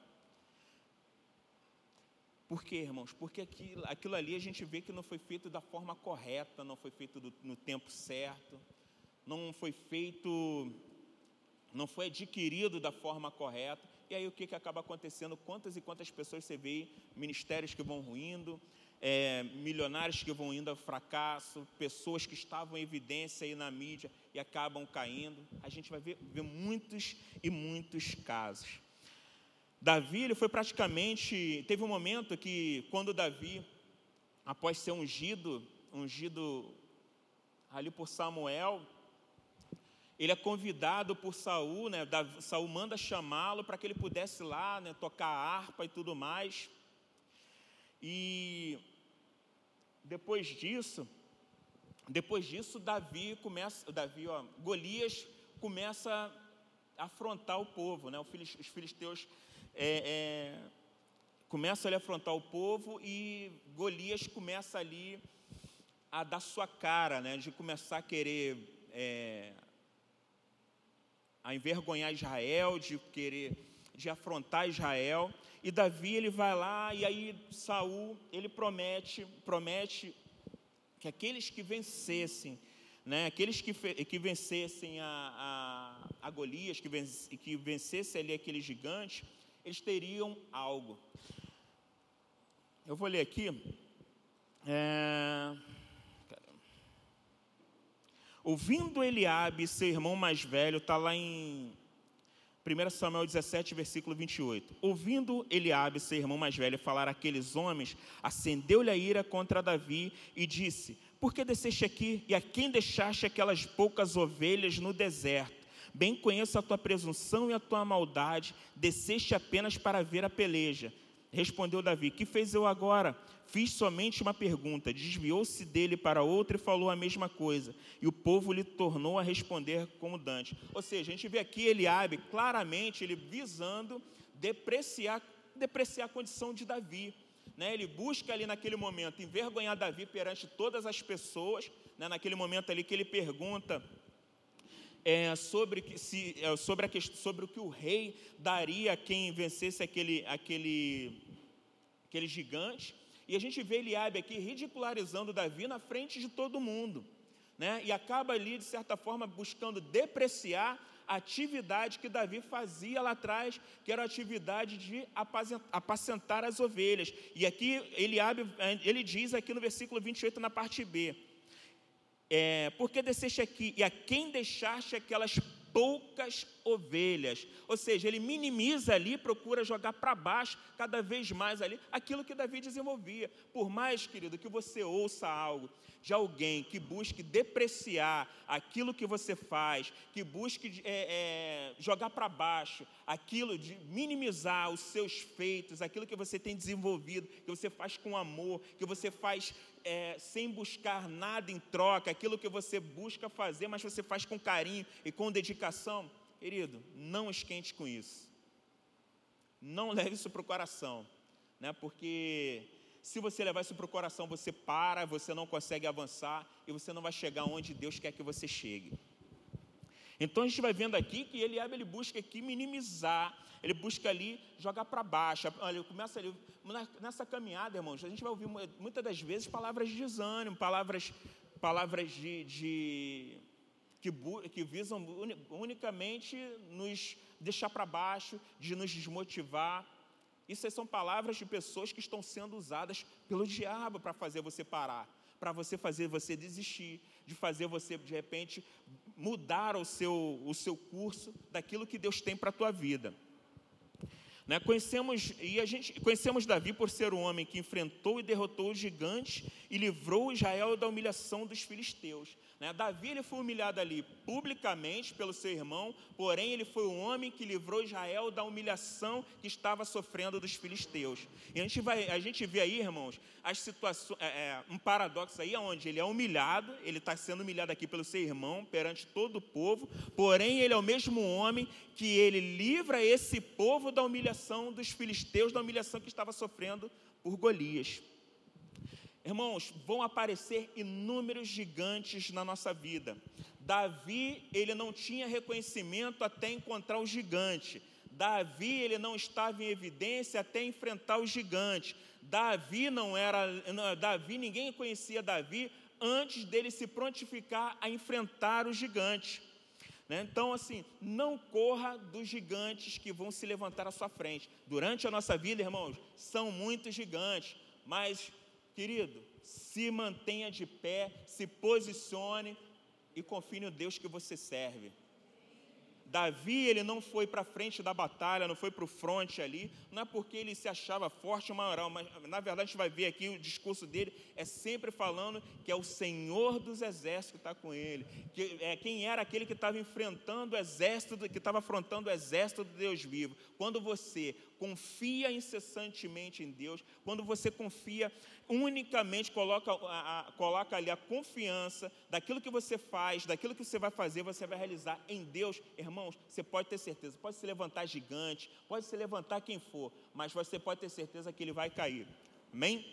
Por quê, irmãos? Porque aquilo, aquilo ali a gente vê que não foi feito da forma correta, não foi feito do, no tempo certo, não foi feito, não foi adquirido da forma correta. E aí o que, que acaba acontecendo? Quantas e quantas pessoas você vê? Ministérios que vão ruindo, é, milionários que vão indo ao fracasso, pessoas que estavam em evidência aí na mídia e acabam caindo. A gente vai ver, ver muitos e muitos casos. Davi, ele foi praticamente. Teve um momento que, quando Davi, após ser ungido, ungido ali por Samuel, ele é convidado por Saul, né? Saul manda chamá-lo para que ele pudesse lá, né, tocar harpa e tudo mais. E depois disso, depois disso, Davi começa, Davi, ó, Golias começa a afrontar o povo, né? Os filisteus é, é, começa ali a afrontar o povo e Golias começa ali a dar sua cara, né, de começar a querer é, a envergonhar Israel, de querer de afrontar Israel. E Davi ele vai lá e aí Saul ele promete promete que aqueles que vencessem, né, aqueles que, que vencessem a, a, a Golias, que, que vencessem ali aquele gigante, eles teriam algo. Eu vou ler aqui. É... Ouvindo Eliabe, seu irmão mais velho, está lá em 1 Samuel 17, versículo 28. Ouvindo Eliabe, seu irmão mais velho, falar aqueles homens, acendeu-lhe a ira contra Davi e disse: Por que desceste aqui e a quem deixaste aquelas poucas ovelhas no deserto? Bem conheço a tua presunção e a tua maldade, desceste apenas para ver a peleja. Respondeu Davi: Que fez eu agora? Fiz somente uma pergunta. Desviou-se dele para outra e falou a mesma coisa. E o povo lhe tornou a responder como Dante. Ou seja, a gente vê aqui Eliabe claramente ele visando depreciar, depreciar a condição de Davi. Né? Ele busca ali naquele momento envergonhar Davi perante todas as pessoas. Né? Naquele momento ali que ele pergunta é, sobre, se, é, sobre, a, sobre o que o rei daria a quem vencesse aquele, aquele, aquele gigante. E a gente vê Eliabe aqui ridicularizando Davi na frente de todo mundo. Né? E acaba ali, de certa forma, buscando depreciar a atividade que Davi fazia lá atrás, que era a atividade de apacentar as ovelhas. E aqui Eliabe, ele diz aqui no versículo 28, na parte B, é, porque desceste aqui e a quem deixaste aquelas poucas ovelhas. Ou seja, ele minimiza ali, procura jogar para baixo cada vez mais ali aquilo que Davi desenvolvia. Por mais, querido, que você ouça algo de alguém que busque depreciar aquilo que você faz, que busque é, é, jogar para baixo aquilo de minimizar os seus feitos, aquilo que você tem desenvolvido, que você faz com amor, que você faz é, sem buscar nada em troca, aquilo que você busca fazer, mas você faz com carinho e com dedicação, querido, não esquente com isso. Não leve isso para o coração, né? porque se você levar isso para o coração, você para, você não consegue avançar e você não vai chegar onde Deus quer que você chegue. Então a gente vai vendo aqui que ele busca aqui minimizar, ele busca ali jogar para baixo. Olha, começa ali nessa caminhada, irmãos. A gente vai ouvir muitas das vezes palavras de desânimo, palavras, palavras de, de que, que visam unicamente nos deixar para baixo, de nos desmotivar. Isso são palavras de pessoas que estão sendo usadas pelo diabo para fazer você parar, para você fazer você desistir, de fazer você de repente mudar o seu, o seu curso daquilo que Deus tem para a tua vida. Né? Conhecemos, e a gente, conhecemos Davi por ser um homem que enfrentou e derrotou os gigantes e livrou Israel da humilhação dos filisteus. Né? Davi ele foi humilhado ali publicamente pelo seu irmão, porém ele foi o homem que livrou Israel da humilhação que estava sofrendo dos filisteus. E a gente, vai, a gente vê aí, irmãos, as situações, é, é, um paradoxo aí, onde ele é humilhado, ele está sendo humilhado aqui pelo seu irmão perante todo o povo, porém ele é o mesmo homem que ele livra esse povo da humilhação dos filisteus, da humilhação que estava sofrendo por Golias. Irmãos, vão aparecer inúmeros gigantes na nossa vida. Davi, ele não tinha reconhecimento até encontrar o gigante. Davi, ele não estava em evidência até enfrentar o gigante. Davi não era, Davi, ninguém conhecia Davi antes dele se prontificar a enfrentar o gigante. Né? Então, assim, não corra dos gigantes que vão se levantar à sua frente. Durante a nossa vida, irmãos, são muitos gigantes, mas Querido, se mantenha de pé, se posicione e confie no Deus que você serve. Davi, ele não foi para frente da batalha, não foi para o fronte ali, não é porque ele se achava forte ou maior, mas na verdade a gente vai ver aqui o discurso dele é sempre falando que é o Senhor dos exércitos que está com ele, que é quem era aquele que estava enfrentando o exército, que estava afrontando o exército do Deus vivo. Quando você confia incessantemente em Deus, quando você confia unicamente coloca, a, a, coloca ali a confiança daquilo que você faz, daquilo que você vai fazer, você vai realizar em Deus, irmãos, você pode ter certeza, pode se levantar gigante, pode se levantar quem for, mas você pode ter certeza que ele vai cair. Amém?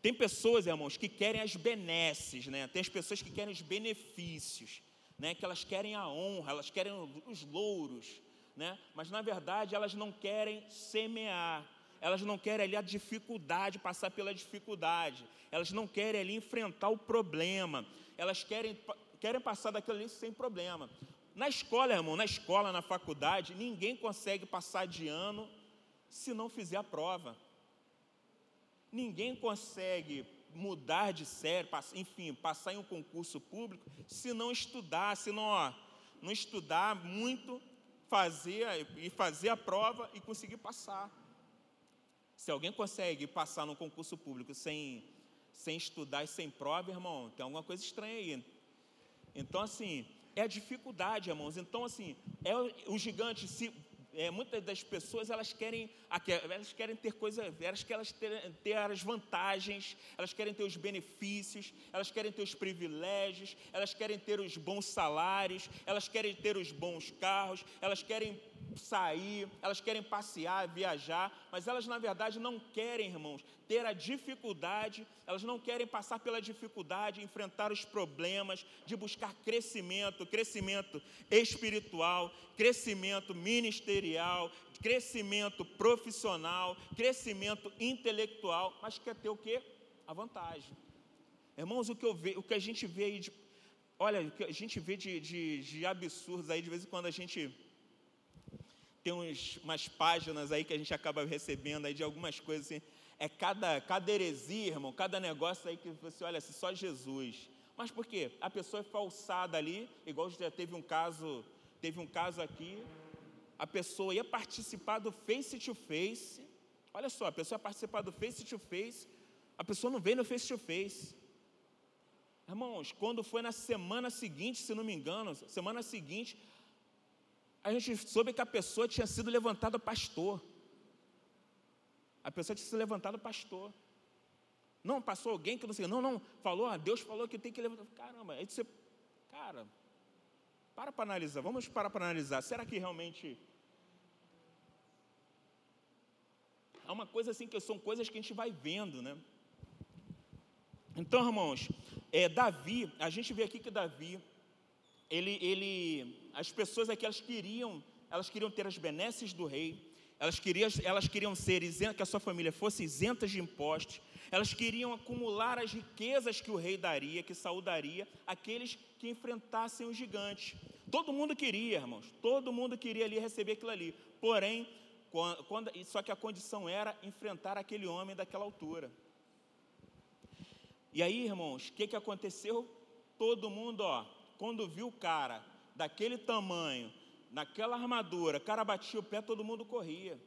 Tem pessoas, irmãos, que querem as benesses, né? Tem as pessoas que querem os benefícios, né? Que elas querem a honra, elas querem os louros, né? Mas na verdade elas não querem semear elas não querem ali a dificuldade, passar pela dificuldade, elas não querem ali enfrentar o problema, elas querem, querem passar daquilo ali sem problema. Na escola, irmão, na escola, na faculdade, ninguém consegue passar de ano se não fizer a prova. Ninguém consegue mudar de série, enfim, passar em um concurso público, se não estudar, se não, ó, não estudar muito, fazer e fazer a prova e conseguir passar. Se alguém consegue passar no concurso público sem, sem estudar e sem prova, irmão, tem alguma coisa estranha aí. Então, assim, é a dificuldade, irmãos. Então, assim, é o gigante, se é, muitas das pessoas elas querem, elas querem ter coisas, elas querem ter, ter, as vantagens, elas querem ter os benefícios, elas querem ter os privilégios, elas querem ter os bons salários, elas querem ter os bons carros, elas querem sair, elas querem passear, viajar, mas elas na verdade não querem, irmãos, ter a dificuldade, elas não querem passar pela dificuldade, enfrentar os problemas, de buscar crescimento, crescimento espiritual, crescimento ministerial, crescimento profissional, crescimento intelectual, mas quer ter o que? A vantagem. Irmãos, o que, eu ve, o que a gente vê aí de. Olha, o que a gente vê de, de, de absurdos aí, de vez em quando a gente tem uns, umas páginas aí que a gente acaba recebendo aí de algumas coisas assim. É cada, cada heresia, irmão, cada negócio aí que você olha assim, só Jesus. Mas por quê? A pessoa é falsada ali, igual já teve um caso, teve um caso aqui, a pessoa ia participar do face to face. Olha só, a pessoa ia participar do face to face, a pessoa não veio no face to face. Irmãos, quando foi na semana seguinte, se não me engano, semana seguinte, a gente soube que a pessoa tinha sido levantada pastor. A pessoa tinha sido levantada pastor. Não, passou alguém que não sei, não, não, falou, ah, Deus falou que tem que levantar. Caramba, aí você, cara, para para analisar, vamos parar para analisar. Será que realmente. É uma coisa assim que são coisas que a gente vai vendo, né? Então, irmãos, é, Davi, a gente vê aqui que Davi, ele, ele, as pessoas aqui elas queriam, elas queriam ter as benesses do rei, elas queriam, elas queriam ser isentas, que a sua família fosse isenta de impostos, elas queriam acumular as riquezas que o rei daria, que Saul daria, aqueles que enfrentassem o gigante. Todo mundo queria, irmãos, todo mundo queria ali receber aquilo ali. Porém, quando, só que a condição era enfrentar aquele homem daquela altura. E aí, irmãos, o que, que aconteceu? Todo mundo, ó, quando viu o cara daquele tamanho, naquela armadura, o cara batia o pé, todo mundo corria.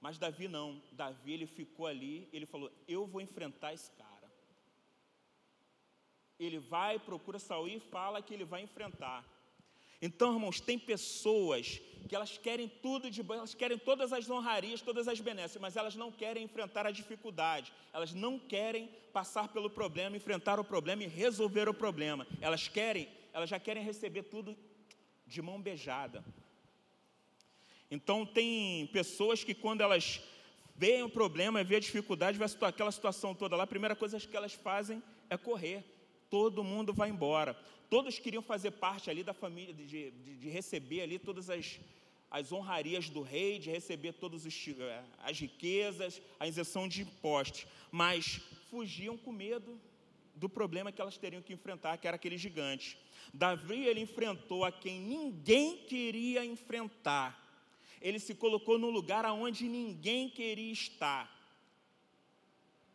Mas Davi não. Davi ele ficou ali, ele falou: "Eu vou enfrentar esse cara". Ele vai, procura Saul e fala que ele vai enfrentar. Então, irmãos, tem pessoas que elas querem tudo de bom, elas querem todas as honrarias, todas as benesses, mas elas não querem enfrentar a dificuldade, elas não querem passar pelo problema, enfrentar o problema e resolver o problema. Elas querem, elas já querem receber tudo de mão beijada. Então, tem pessoas que quando elas veem o problema, veem a dificuldade, vê aquela situação toda lá, a primeira coisa que elas fazem é correr. Todo mundo vai embora. Todos queriam fazer parte ali da família, de, de, de receber ali todas as, as honrarias do rei, de receber todas eh, as riquezas, a isenção de impostos, mas fugiam com medo do problema que elas teriam que enfrentar, que era aquele gigante. Davi ele enfrentou a quem ninguém queria enfrentar ele se colocou no lugar aonde ninguém queria estar.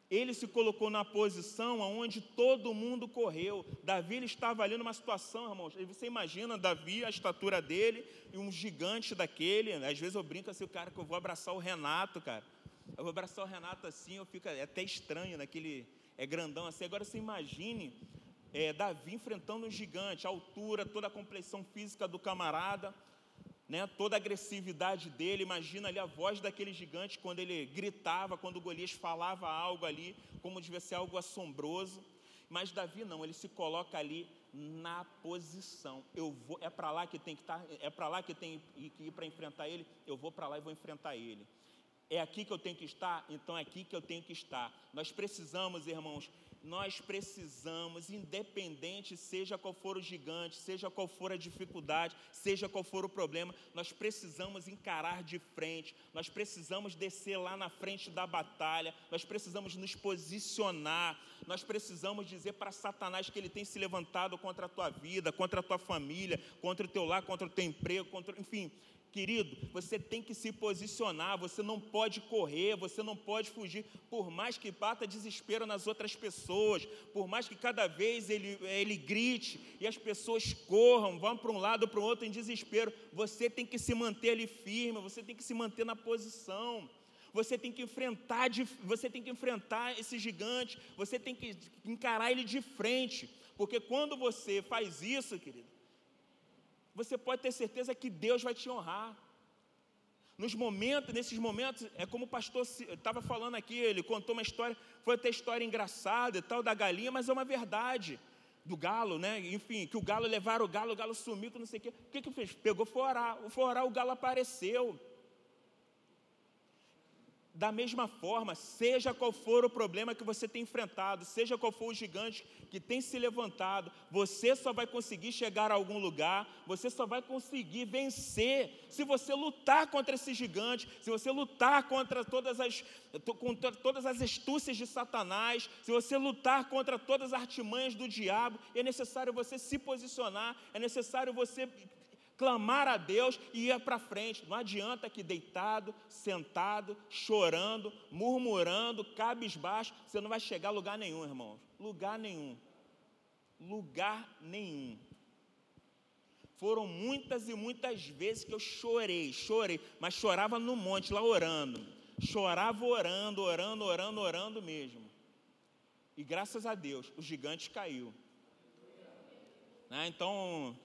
Ele se colocou na posição aonde todo mundo correu. Davi ele estava ali numa situação, irmãos. Você imagina Davi, a estatura dele e um gigante daquele. Às vezes eu brinco assim, o cara que eu vou abraçar o Renato, cara. Eu vou abraçar o Renato assim, eu fico é até estranho naquele é grandão assim. Agora você imagine é, Davi enfrentando um gigante, a altura, toda a complexão física do camarada né, toda a agressividade dele. Imagina ali a voz daquele gigante quando ele gritava, quando o Golias falava algo ali, como devia ser algo assombroso. Mas Davi não, ele se coloca ali na posição. Eu vou, é para lá que tem que estar, tá, é para lá que tem que ir para enfrentar ele. Eu vou para lá e vou enfrentar ele. É aqui que eu tenho que estar, então é aqui que eu tenho que estar. Nós precisamos, irmãos, nós precisamos, independente seja qual for o gigante, seja qual for a dificuldade, seja qual for o problema, nós precisamos encarar de frente, nós precisamos descer lá na frente da batalha, nós precisamos nos posicionar, nós precisamos dizer para Satanás que ele tem se levantado contra a tua vida, contra a tua família, contra o teu lar, contra o teu emprego, contra, enfim, Querido, você tem que se posicionar, você não pode correr, você não pode fugir, por mais que bata desespero nas outras pessoas, por mais que cada vez ele, ele grite e as pessoas corram, vão para um lado ou para o outro em desespero, você tem que se manter ali firme, você tem que se manter na posição. Você tem que enfrentar, você tem que enfrentar esse gigante, você tem que encarar ele de frente, porque quando você faz isso, querido, você pode ter certeza que Deus vai te honrar. Nos momentos, nesses momentos, é como o pastor estava falando aqui, ele contou uma história, foi até história engraçada e tal da galinha, mas é uma verdade do galo, né? Enfim, que o galo levaram o galo, o galo sumiu, que não sei o quê. O que que fez? Pegou forar, o forar, o galo apareceu. Da mesma forma, seja qual for o problema que você tem enfrentado, seja qual for o gigante que tem se levantado, você só vai conseguir chegar a algum lugar, você só vai conseguir vencer se você lutar contra esse gigante, se você lutar contra todas as, contra todas as astúcias de Satanás, se você lutar contra todas as artimanhas do diabo, é necessário você se posicionar, é necessário você clamar a Deus e ir para frente. Não adianta que deitado, sentado, chorando, murmurando, cabisbaixo, você não vai chegar a lugar nenhum, irmãos. Lugar nenhum. Lugar nenhum. Foram muitas e muitas vezes que eu chorei, chorei, mas chorava no monte, lá orando. Chorava orando, orando, orando, orando mesmo. E graças a Deus, o gigante caiu. Né? Então,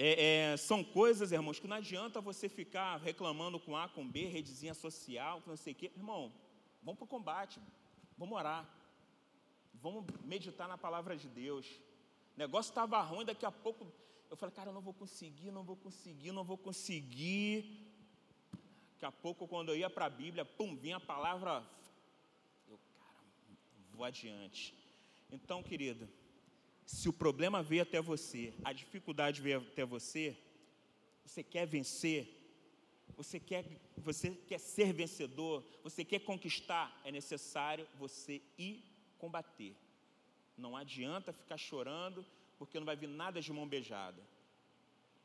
é, é, são coisas, irmãos, que não adianta você ficar reclamando com A, com B, redezinha social, não sei o quê. Irmão, vamos para o combate, vamos orar, vamos meditar na palavra de Deus. O negócio estava ruim, daqui a pouco eu falei, cara, eu não vou conseguir, não vou conseguir, não vou conseguir. Daqui a pouco, quando eu ia para a Bíblia, pum, vinha a palavra. Eu, cara, vou adiante. Então, querido, se o problema veio até você, a dificuldade veio até você, você quer vencer, você quer, você quer ser vencedor, você quer conquistar, é necessário você ir combater. Não adianta ficar chorando, porque não vai vir nada de mão beijada.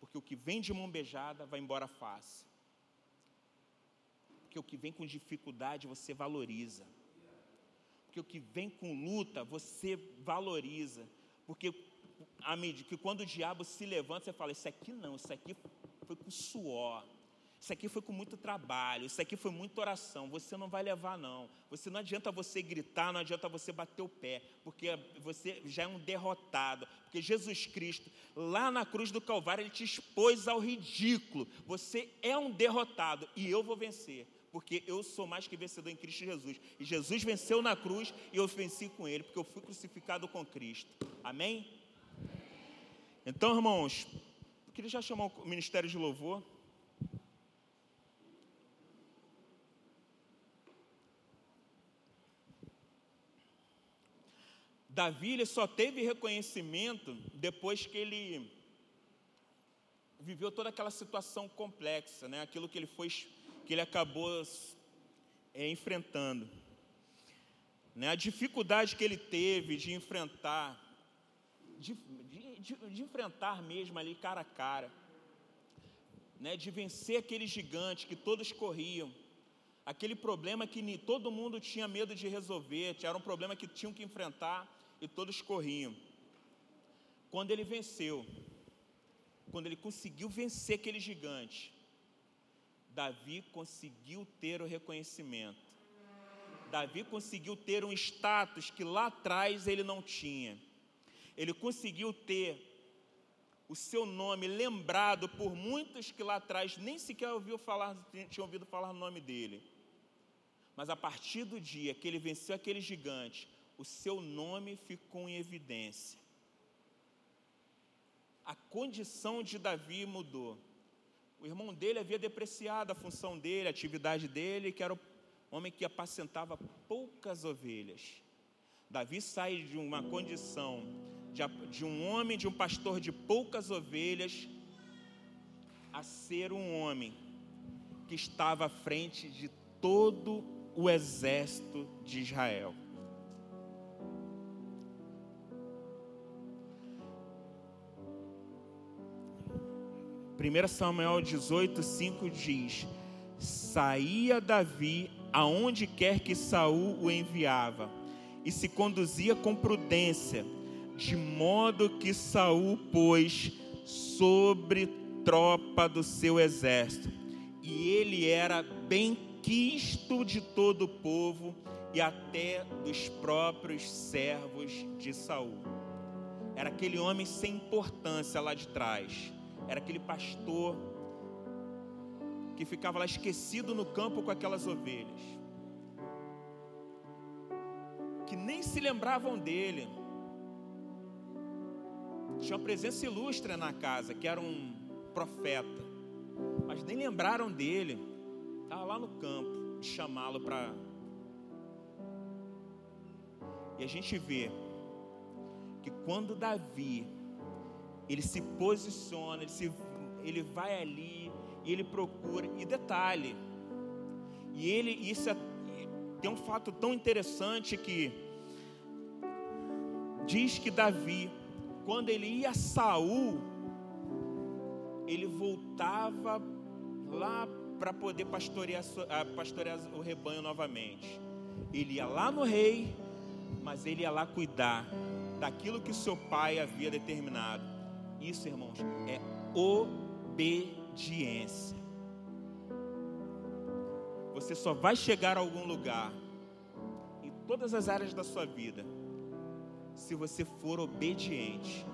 Porque o que vem de mão beijada vai embora fácil. Porque o que vem com dificuldade você valoriza. Porque o que vem com luta você valoriza porque medida que quando o diabo se levanta, você fala: Isso aqui não, isso aqui foi com suor, isso aqui foi com muito trabalho, isso aqui foi muita oração. Você não vai levar, não. Você não adianta você gritar, não adianta você bater o pé, porque você já é um derrotado. Porque Jesus Cristo, lá na cruz do Calvário, ele te expôs ao ridículo. Você é um derrotado e eu vou vencer porque eu sou mais que vencedor em Cristo Jesus. E Jesus venceu na cruz e eu venci com ele, porque eu fui crucificado com Cristo. Amém? Então, irmãos, eu queria já chamar o ministério de louvor. Davi ele só teve reconhecimento depois que ele viveu toda aquela situação complexa, né? Aquilo que ele foi que ele acabou é, enfrentando. Né? A dificuldade que ele teve de enfrentar, de, de, de, enfrentar mesmo ali cara a cara, né? de vencer aquele gigante que todos corriam, aquele problema que todo mundo tinha medo de resolver, era um problema que tinham que enfrentar e todos corriam. Quando ele venceu, quando ele conseguiu vencer aquele gigante, Davi conseguiu ter o reconhecimento. Davi conseguiu ter um status que lá atrás ele não tinha. Ele conseguiu ter o seu nome lembrado por muitos que lá atrás nem sequer ouviu falar, tinham ouvido falar no nome dele. Mas a partir do dia que ele venceu aquele gigante, o seu nome ficou em evidência. A condição de Davi mudou. O irmão dele havia depreciado a função dele, a atividade dele, que era o homem que apacentava poucas ovelhas. Davi sai de uma condição de, de um homem, de um pastor de poucas ovelhas, a ser um homem que estava à frente de todo o exército de Israel. 1 Samuel 18, 5 diz: Saía Davi aonde quer que Saul o enviava, e se conduzia com prudência, de modo que Saul pôs sobre tropa do seu exército. E ele era bem quisto de todo o povo e até dos próprios servos de Saul. Era aquele homem sem importância lá de trás era aquele pastor que ficava lá esquecido no campo com aquelas ovelhas, que nem se lembravam dele. Tinha uma presença ilustre na casa, que era um profeta, mas nem lembraram dele. Estava lá no campo, chamá-lo para. E a gente vê que quando Davi ele se posiciona, ele, se, ele vai ali e ele procura. E detalhe, e ele, isso é, tem um fato tão interessante que diz que Davi, quando ele ia a Saul, ele voltava lá para poder pastorear, pastorear o rebanho novamente. Ele ia lá no rei, mas ele ia lá cuidar daquilo que seu pai havia determinado. Isso, irmãos, é obediência. Você só vai chegar a algum lugar, em todas as áreas da sua vida, se você for obediente.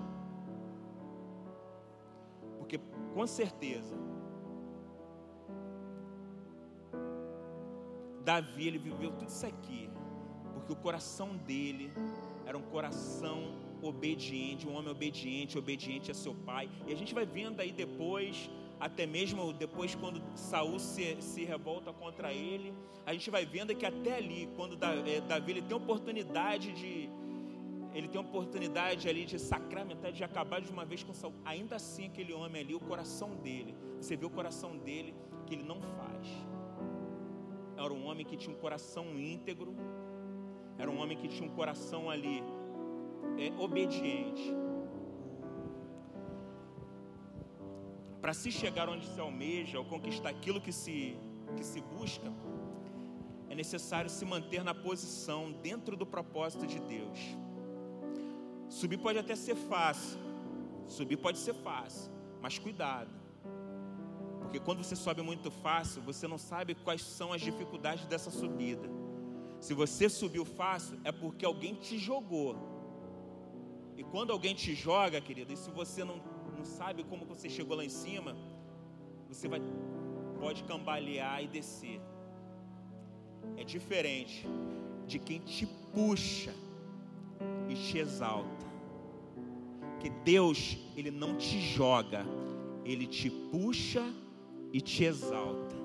Porque, com certeza, Davi, ele viveu tudo isso aqui, porque o coração dele era um coração obediente, um homem obediente, obediente a seu pai. E a gente vai vendo aí depois, até mesmo depois quando Saul se, se revolta contra ele, a gente vai vendo que até ali, quando é, Davi ele tem oportunidade de ele tem oportunidade ali de sacramentar, de acabar de uma vez com Saul. Ainda assim, aquele homem ali, o coração dele, você vê o coração dele que ele não faz. Era um homem que tinha um coração íntegro, era um homem que tinha um coração ali é, obediente. Para se chegar onde se almeja, ou conquistar aquilo que se, que se busca, é necessário se manter na posição dentro do propósito de Deus. Subir pode até ser fácil, Subir pode ser fácil, mas cuidado. Porque quando você sobe muito fácil, você não sabe quais são as dificuldades dessa subida. Se você subiu fácil, é porque alguém te jogou. E quando alguém te joga, querido, e se você não, não sabe como você chegou lá em cima, você vai, pode cambalear e descer. É diferente de quem te puxa e te exalta. Que Deus, Ele não te joga, Ele te puxa e te exalta.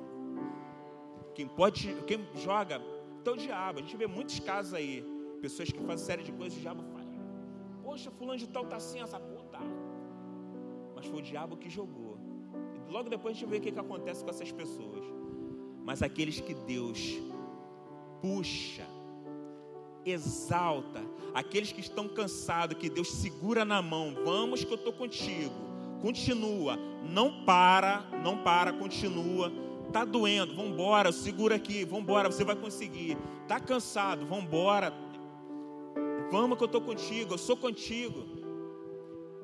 Quem pode, quem joga, é o diabo. A gente vê muitos casos aí, pessoas que fazem série de coisas, o diabo. Poxa, fulano de tal tá assim, essa puta. Mas foi o diabo que jogou. E logo depois a gente vê o que, que acontece com essas pessoas. Mas aqueles que Deus puxa, exalta, aqueles que estão cansados, que Deus segura na mão, vamos que eu estou contigo, continua, não para, não para, continua, tá doendo, vamos segura aqui, vamos você vai conseguir, tá cansado, vamos embora, vamos que eu estou contigo, eu sou contigo,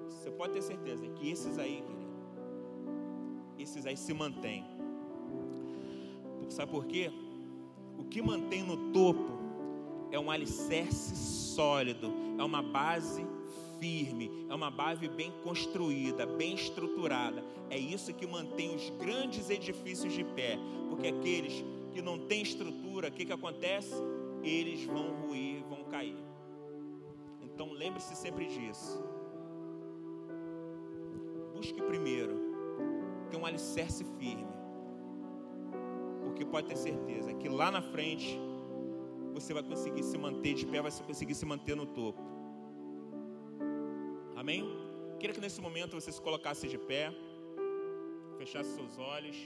você pode ter certeza que esses aí, querido, esses aí se mantêm, sabe por quê? O que mantém no topo é um alicerce sólido, é uma base firme, é uma base bem construída, bem estruturada. É isso que mantém os grandes edifícios de pé, porque aqueles que não têm estrutura, o que, que acontece? Eles vão ruir, vão cair. Então lembre-se sempre disso. Busque primeiro ter um alicerce firme, porque pode ter certeza que lá na frente você vai conseguir se manter de pé, vai conseguir se manter no topo. Amém? Queria que nesse momento você se colocasse de pé, fechasse seus olhos.